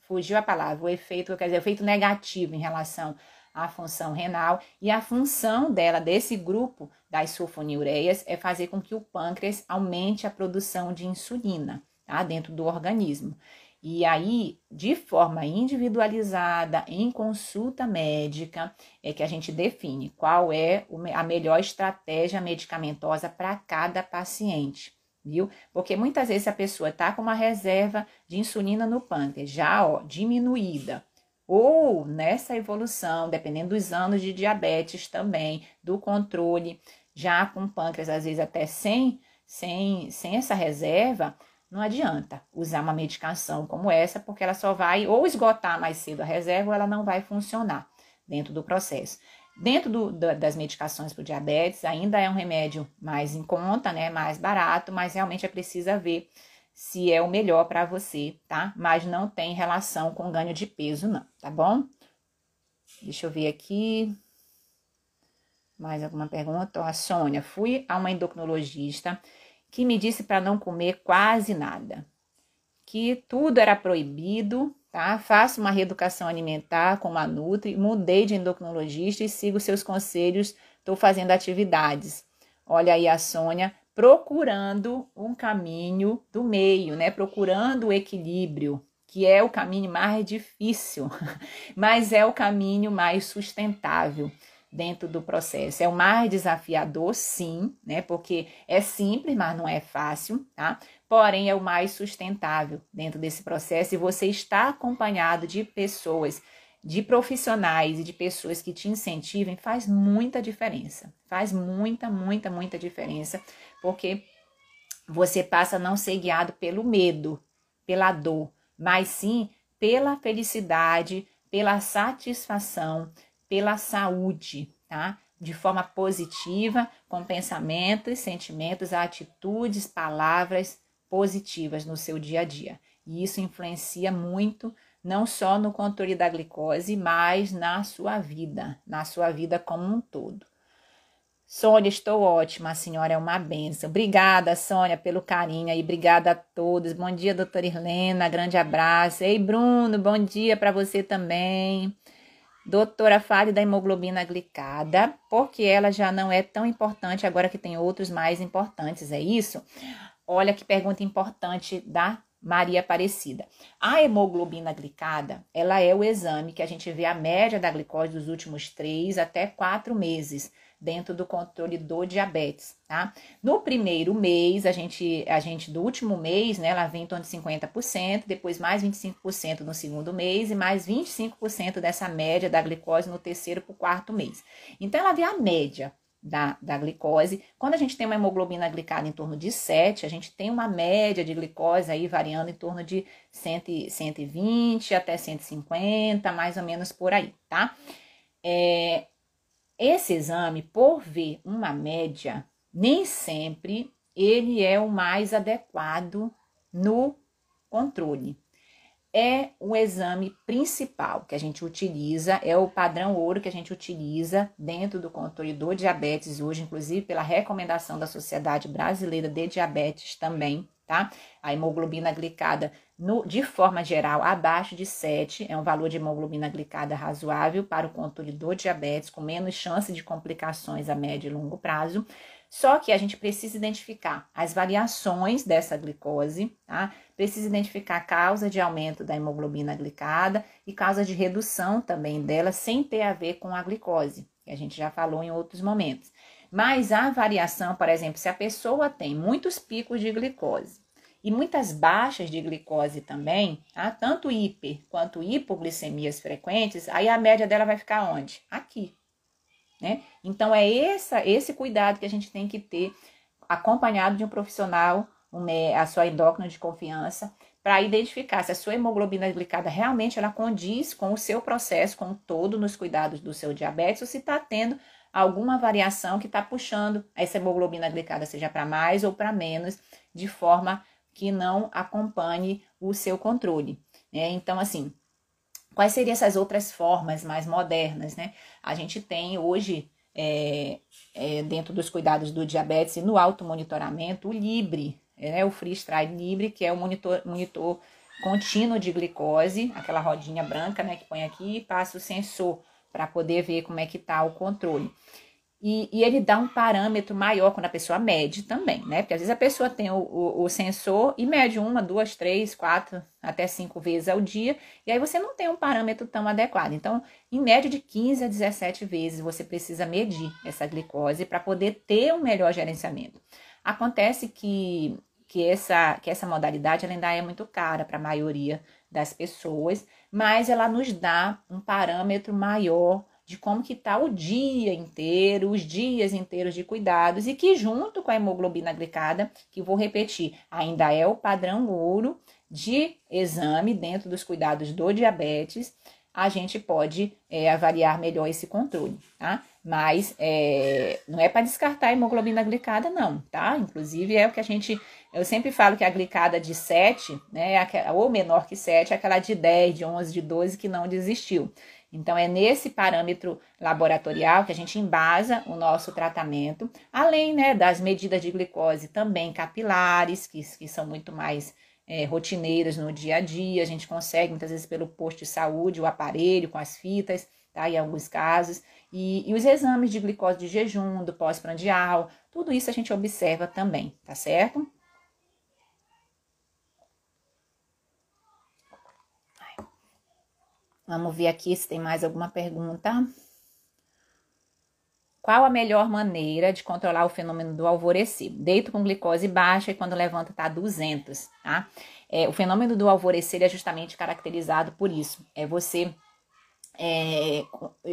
fugiu a palavra, o efeito, quer dizer, efeito negativo em relação à função renal, e a função dela, desse grupo das sulfonilureias, é fazer com que o pâncreas aumente a produção de insulina, tá, dentro do organismo. E aí, de forma individualizada, em consulta médica, é que a gente define qual é a melhor estratégia medicamentosa para cada paciente, viu? Porque muitas vezes a pessoa está com uma reserva de insulina no pâncreas já ó, diminuída, ou nessa evolução, dependendo dos anos de diabetes também, do controle, já com pâncreas, às vezes até sem, sem, sem essa reserva, não adianta usar uma medicação como essa, porque ela só vai ou esgotar mais cedo a reserva ou ela não vai funcionar dentro do processo. Dentro do, das medicações para o diabetes, ainda é um remédio mais em conta, né? Mais barato, mas realmente é preciso ver se é o melhor para você, tá? Mas não tem relação com ganho de peso, não, tá bom? Deixa eu ver aqui. Mais alguma pergunta? A Sônia, fui a uma endocrinologista que me disse para não comer quase nada, que tudo era proibido, tá? Faço uma reeducação alimentar com a Nutri, mudei de endocrinologista e sigo seus conselhos, estou fazendo atividades. Olha aí a Sônia procurando um caminho do meio, né? Procurando o equilíbrio, que é o caminho mais difícil, mas é o caminho mais sustentável dentro do processo. É o mais desafiador, sim, né? Porque é simples, mas não é fácil, tá? Porém, é o mais sustentável dentro desse processo e você está acompanhado de pessoas, de profissionais e de pessoas que te incentivem faz muita diferença. Faz muita, muita, muita diferença, porque você passa a não ser guiado pelo medo, pela dor, mas sim pela felicidade, pela satisfação, pela saúde, tá? De forma positiva, com pensamentos, sentimentos, atitudes, palavras positivas no seu dia a dia. E isso influencia muito não só no controle da glicose, mas na sua vida, na sua vida como um todo. Sônia, estou ótima, a senhora é uma benção. Obrigada, Sônia, pelo carinho aí, obrigada a todos. Bom dia, doutora Irlena, grande abraço. Ei, Bruno, bom dia para você também. Doutora, fale da hemoglobina glicada, porque ela já não é tão importante agora que tem outros mais importantes, é isso? Olha que pergunta importante da Maria Aparecida. A hemoglobina glicada, ela é o exame que a gente vê a média da glicose dos últimos três até quatro meses dentro do controle do diabetes, tá? No primeiro mês, a gente, a gente do último mês, né, ela vem em torno de 50%, depois mais 25% no segundo mês e mais 25% dessa média da glicose no terceiro para o quarto mês. Então, ela vê a média da, da glicose. Quando a gente tem uma hemoglobina glicada em torno de 7, a gente tem uma média de glicose aí variando em torno de 100, 120 até 150, mais ou menos por aí, tá? É, esse exame, por ver uma média, nem sempre ele é o mais adequado no controle. É o exame principal que a gente utiliza, é o padrão ouro que a gente utiliza dentro do controle do diabetes hoje, inclusive pela recomendação da Sociedade Brasileira de Diabetes também, tá? A hemoglobina glicada, no, de forma geral, abaixo de 7 é um valor de hemoglobina glicada razoável para o controle do diabetes, com menos chance de complicações a médio e longo prazo. Só que a gente precisa identificar as variações dessa glicose, tá? Precisa identificar a causa de aumento da hemoglobina glicada e causa de redução também dela, sem ter a ver com a glicose, que a gente já falou em outros momentos. Mas a variação, por exemplo, se a pessoa tem muitos picos de glicose e muitas baixas de glicose também, tá? tanto hiper quanto hipoglicemias frequentes, aí a média dela vai ficar onde? Aqui. Né? Então é essa, esse cuidado que a gente tem que ter, acompanhado de um profissional, a sua endócrina de confiança, para identificar se a sua hemoglobina glicada realmente ela condiz com o seu processo, com todo nos cuidados do seu diabetes, ou se está tendo alguma variação que está puxando essa hemoglobina glicada, seja para mais ou para menos, de forma que não acompanhe o seu controle. Né? Então, assim, quais seriam essas outras formas mais modernas? Né? A gente tem hoje, é, é, dentro dos cuidados do diabetes e no automonitoramento, o Libre, né? o Freestride Libre, que é o monitor, monitor contínuo de glicose, aquela rodinha branca né, que põe aqui e passa o sensor para poder ver como é que está o controle. E, e, ele dá um parâmetro maior quando a pessoa mede também, né? Porque às vezes a pessoa tem o, o, o, sensor e mede uma, duas, três, quatro, até cinco vezes ao dia, e aí você não tem um parâmetro tão adequado. Então, em média de 15 a 17 vezes você precisa medir essa glicose para poder ter um melhor gerenciamento. Acontece que, que, essa, que essa modalidade ainda é muito cara para a maioria das pessoas, mas ela nos dá um parâmetro maior de como que está o dia inteiro, os dias inteiros de cuidados e que junto com a hemoglobina glicada, que vou repetir, ainda é o padrão ouro de exame dentro dos cuidados do diabetes, a gente pode é, avaliar melhor esse controle, tá? Mas é, não é para descartar a hemoglobina glicada, não, tá? Inclusive é o que a gente, eu sempre falo que a glicada de 7, né, é ou menor que 7, é aquela de 10, de 11, de 12 que não desistiu. Então, é nesse parâmetro laboratorial que a gente embasa o nosso tratamento, além né, das medidas de glicose também capilares, que, que são muito mais é, rotineiras no dia a dia. A gente consegue, muitas vezes, pelo posto de saúde, o aparelho com as fitas, tá? Em alguns casos. E, e os exames de glicose de jejum, do pós-prandial, tudo isso a gente observa também, tá certo? Vamos ver aqui se tem mais alguma pergunta. Qual a melhor maneira de controlar o fenômeno do alvorecer? Deito com glicose baixa e quando levanta tá 200, tá? É, o fenômeno do alvorecer é justamente caracterizado por isso. É você é,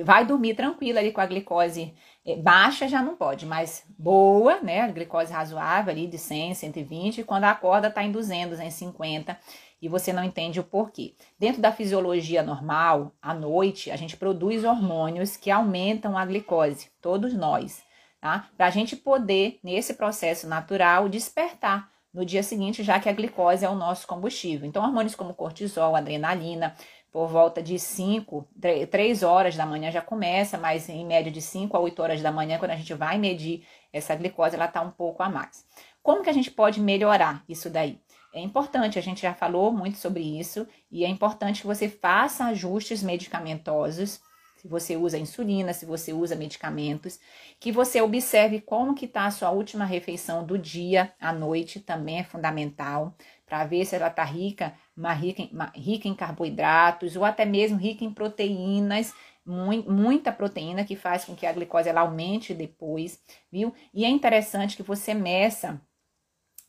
vai dormir tranquila ali com a glicose é, baixa, já não pode, mas boa, né? A glicose razoável ali de 100, 120, e quando acorda tá em 200, em 50 e você não entende o porquê. Dentro da fisiologia normal, à noite, a gente produz hormônios que aumentam a glicose, todos nós, tá? Para a gente poder, nesse processo natural, despertar no dia seguinte, já que a glicose é o nosso combustível. Então, hormônios como cortisol, adrenalina, por volta de 5, 3 horas da manhã já começa, mas em média de 5 a 8 horas da manhã, quando a gente vai medir essa glicose, ela está um pouco a mais. Como que a gente pode melhorar isso daí? É importante, a gente já falou muito sobre isso, e é importante que você faça ajustes medicamentosos, se você usa insulina, se você usa medicamentos, que você observe como que está a sua última refeição do dia à noite, também é fundamental, para ver se ela está rica, rica, rica em carboidratos, ou até mesmo rica em proteínas, muita proteína que faz com que a glicose ela aumente depois, viu? E é interessante que você meça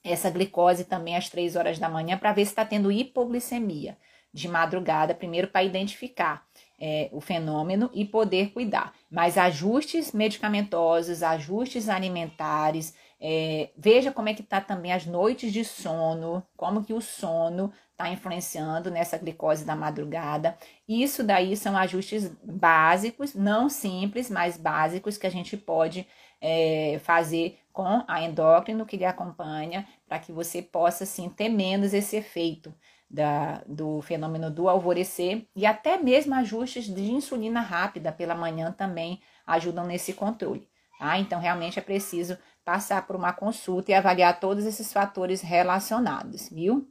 essa glicose também às 3 horas da manhã para ver se está tendo hipoglicemia de madrugada, primeiro para identificar é, o fenômeno e poder cuidar. Mas ajustes medicamentosos, ajustes alimentares, é, veja como é que está também as noites de sono, como que o sono está influenciando nessa glicose da madrugada. Isso daí são ajustes básicos, não simples, mas básicos que a gente pode é, fazer com a endócrino que lhe acompanha, para que você possa sim ter menos esse efeito da, do fenômeno do alvorecer e até mesmo ajustes de insulina rápida pela manhã também ajudam nesse controle. Tá? Então, realmente é preciso passar por uma consulta e avaliar todos esses fatores relacionados, viu?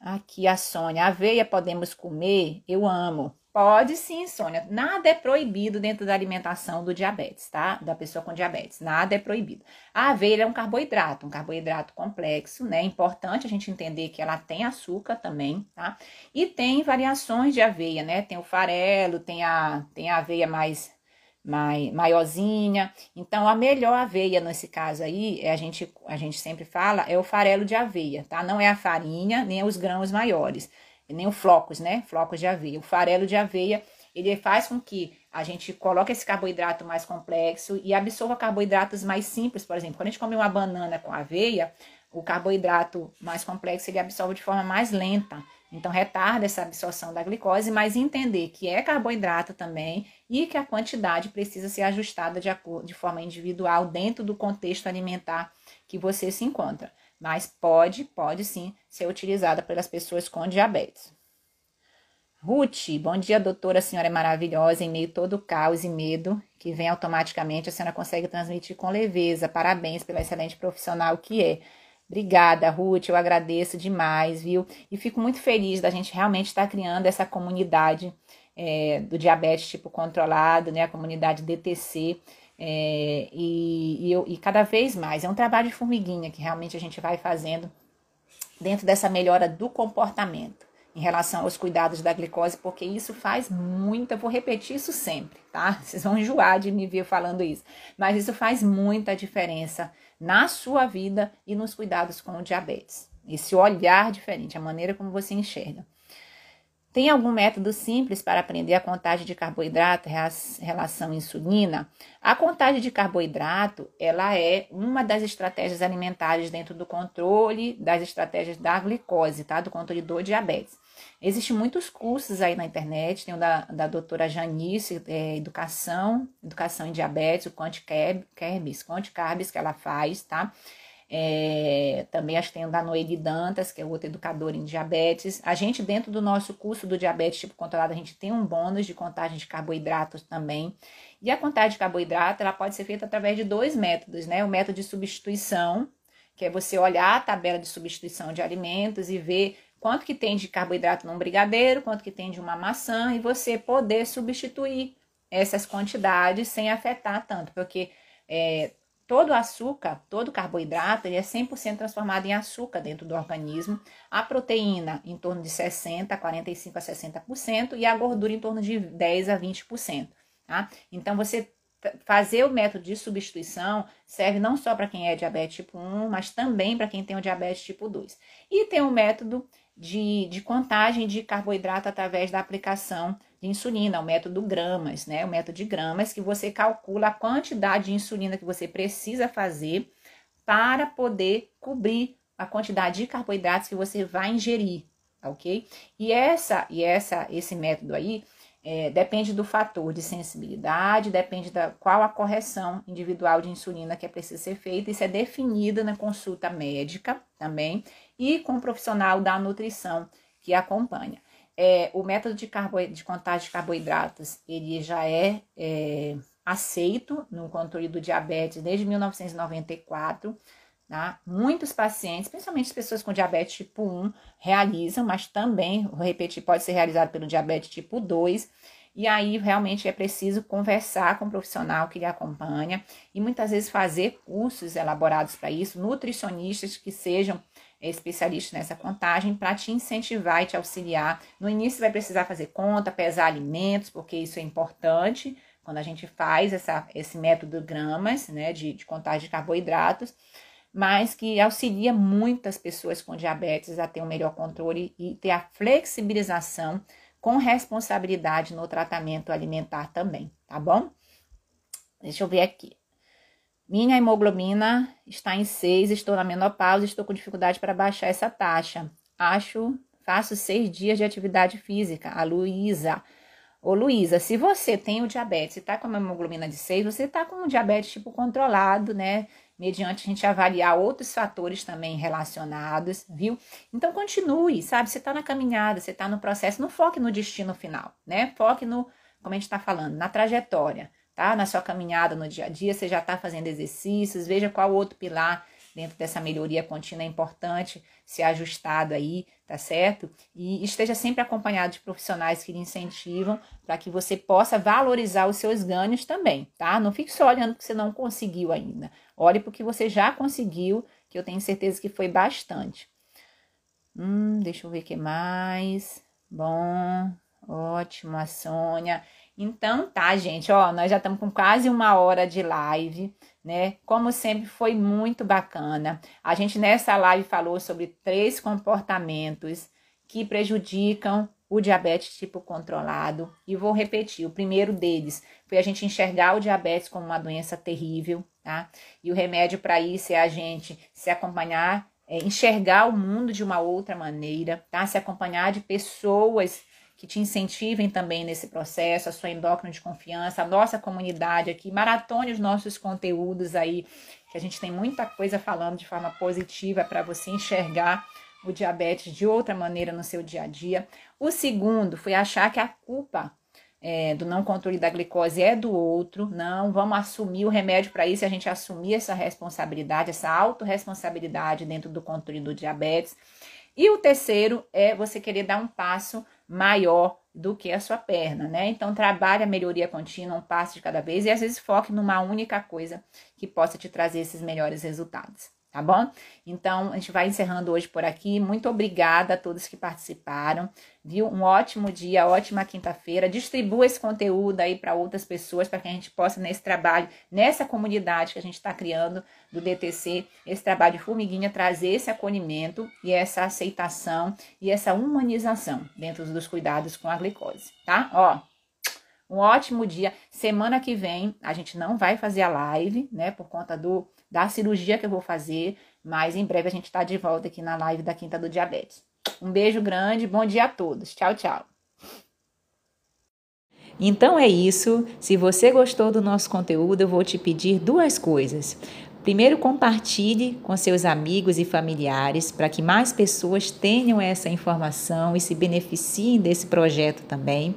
Aqui a Sônia, aveia podemos comer? Eu amo. Pode sim, Sônia. Nada é proibido dentro da alimentação do diabetes, tá? Da pessoa com diabetes. Nada é proibido. A aveia é um carboidrato, um carboidrato complexo, né? É importante a gente entender que ela tem açúcar também, tá? E tem variações de aveia, né? Tem o farelo, tem a, tem a aveia mais mai, maiorzinha. Então, a melhor aveia nesse caso aí, é a gente, a gente sempre fala, é o farelo de aveia, tá? Não é a farinha, nem os grãos maiores, nem os flocos, né? Flocos de aveia. O farelo de aveia, ele faz com que a gente coloque esse carboidrato mais complexo e absorva carboidratos mais simples, por exemplo. Quando a gente come uma banana com aveia, o carboidrato mais complexo ele absorve de forma mais lenta. Então, retarda essa absorção da glicose, mas entender que é carboidrato também e que a quantidade precisa ser ajustada de, acordo, de forma individual dentro do contexto alimentar que você se encontra. Mas pode, pode sim ser utilizada pelas pessoas com diabetes. Ruth, bom dia, doutora. A senhora é maravilhosa. Em meio a todo o caos e medo que vem automaticamente, a senhora consegue transmitir com leveza. Parabéns pela excelente profissional que é. Obrigada, Ruth, eu agradeço demais, viu? E fico muito feliz da gente realmente estar criando essa comunidade é, do diabetes tipo controlado, né? A comunidade DTC. É, e, e, eu, e cada vez mais é um trabalho de formiguinha que realmente a gente vai fazendo dentro dessa melhora do comportamento em relação aos cuidados da glicose, porque isso faz muita, vou repetir isso sempre, tá? Vocês vão enjoar de me ver falando isso, mas isso faz muita diferença na sua vida e nos cuidados com o diabetes. Esse olhar diferente, a maneira como você enxerga. Tem algum método simples para aprender a contagem de carboidrato, relação insulina? A contagem de carboidrato, ela é uma das estratégias alimentares dentro do controle das estratégias da glicose, tá? Do controle do diabetes. Existem muitos cursos aí na internet, tem o da, da doutora Janice, é, Educação, Educação em Diabetes, o Quanti Carbs, Quanti Carbs que ela faz, tá? É, também acho que tem o da Noeli Dantas, que é outro educador em diabetes. A gente, dentro do nosso curso do diabetes tipo controlado, a gente tem um bônus de contagem de carboidratos também. E a contagem de carboidrato, ela pode ser feita através de dois métodos, né? O método de substituição, que é você olhar a tabela de substituição de alimentos e ver quanto que tem de carboidrato num brigadeiro, quanto que tem de uma maçã, e você poder substituir essas quantidades sem afetar tanto, porque é, Todo açúcar, todo carboidrato, ele é 100% transformado em açúcar dentro do organismo. A proteína em torno de 60, 45 a 60% e a gordura em torno de 10 a 20%, tá? Então você fazer o método de substituição serve não só para quem é diabetes tipo 1, mas também para quem tem o diabetes tipo 2. E tem o método de, de contagem de carboidrato através da aplicação de insulina, o método gramas, né? O método de gramas, que você calcula a quantidade de insulina que você precisa fazer para poder cobrir a quantidade de carboidratos que você vai ingerir, tá ok? E essa, e essa, esse método aí é, depende do fator de sensibilidade, depende da qual a correção individual de insulina que é preciso ser feita. Isso é definido na consulta médica também e com o profissional da nutrição que acompanha. É, o método de, carbo, de contagem de carboidratos ele já é, é aceito no controle do diabetes desde 1994. Tá? Muitos pacientes, principalmente as pessoas com diabetes tipo 1, realizam, mas também, vou repetir, pode ser realizado pelo diabetes tipo 2. E aí realmente é preciso conversar com o profissional que lhe acompanha e muitas vezes fazer cursos elaborados para isso, nutricionistas que sejam especialistas nessa contagem para te incentivar e te auxiliar. No início vai precisar fazer conta, pesar alimentos, porque isso é importante quando a gente faz essa, esse método gramas, né, de, de contagem de carboidratos, mas que auxilia muitas pessoas com diabetes a ter um melhor controle e ter a flexibilização com responsabilidade no tratamento alimentar também, tá bom? Deixa eu ver aqui. Minha hemoglobina está em 6, estou na menopausa, estou com dificuldade para baixar essa taxa. Acho, faço seis dias de atividade física. A Luísa. Ô Luísa, se você tem o diabetes e tá com a hemoglobina de 6, você tá com um diabetes tipo controlado, né? Mediante a gente avaliar outros fatores também relacionados, viu? Então continue, sabe? Você tá na caminhada, você tá no processo, não foque no destino final, né? Foque no, como a gente tá falando, na trajetória, tá? Na sua caminhada no dia a dia, você já tá fazendo exercícios, veja qual outro pilar dentro dessa melhoria contínua é importante ser ajustado aí, tá certo? E esteja sempre acompanhado de profissionais que lhe incentivam para que você possa valorizar os seus ganhos também, tá? Não fique só olhando que você não conseguiu ainda. Olhe para o que você já conseguiu, que eu tenho certeza que foi bastante. Hum, deixa eu ver o que mais. Bom, ótimo, a Sônia. Então tá, gente, ó, nós já estamos com quase uma hora de live né? Como sempre, foi muito bacana. A gente nessa live falou sobre três comportamentos que prejudicam o diabetes tipo controlado. E vou repetir: o primeiro deles foi a gente enxergar o diabetes como uma doença terrível, tá? E o remédio para isso é a gente se acompanhar, é, enxergar o mundo de uma outra maneira, tá? Se acompanhar de pessoas que te incentivem também nesse processo, a sua endócrina de confiança, a nossa comunidade aqui, maratone os nossos conteúdos aí, que a gente tem muita coisa falando de forma positiva para você enxergar o diabetes de outra maneira no seu dia a dia. O segundo foi achar que a culpa é, do não controle da glicose é do outro. Não, vamos assumir o remédio para isso, a gente assumir essa responsabilidade, essa autorresponsabilidade dentro do controle do diabetes. E o terceiro é você querer dar um passo maior do que a sua perna, né? Então trabalhe a melhoria contínua, um passo de cada vez e às vezes foque numa única coisa que possa te trazer esses melhores resultados tá bom? Então, a gente vai encerrando hoje por aqui. Muito obrigada a todos que participaram, viu? Um ótimo dia, ótima quinta-feira. Distribua esse conteúdo aí para outras pessoas, para que a gente possa, nesse trabalho, nessa comunidade que a gente está criando do DTC, esse trabalho de formiguinha, trazer esse acolhimento e essa aceitação e essa humanização dentro dos cuidados com a glicose, tá? Ó, um ótimo dia. Semana que vem a gente não vai fazer a live, né, por conta do da cirurgia que eu vou fazer, mas em breve a gente está de volta aqui na live da Quinta do Diabetes. Um beijo grande, bom dia a todos. Tchau, tchau. Então é isso. Se você gostou do nosso conteúdo, eu vou te pedir duas coisas. Primeiro, compartilhe com seus amigos e familiares para que mais pessoas tenham essa informação e se beneficiem desse projeto também.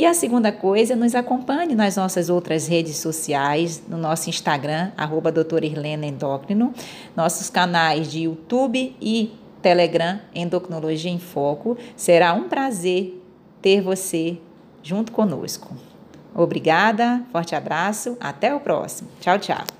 E a segunda coisa, nos acompanhe nas nossas outras redes sociais, no nosso Instagram, arroba doutora Irlena Endócrino, nossos canais de YouTube e Telegram Endocrinologia em Foco. Será um prazer ter você junto conosco. Obrigada, forte abraço, até o próximo. Tchau, tchau.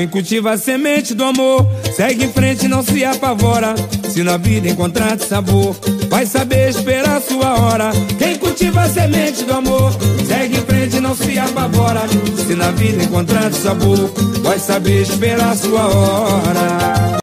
Quem cultiva a semente do amor, segue em frente, não se apavora. Se na vida encontrar sabor, vai saber esperar sua hora. Quem cultiva a semente do amor, segue em frente, não se apavora. Se na vida encontrar sabor, vai saber esperar sua hora.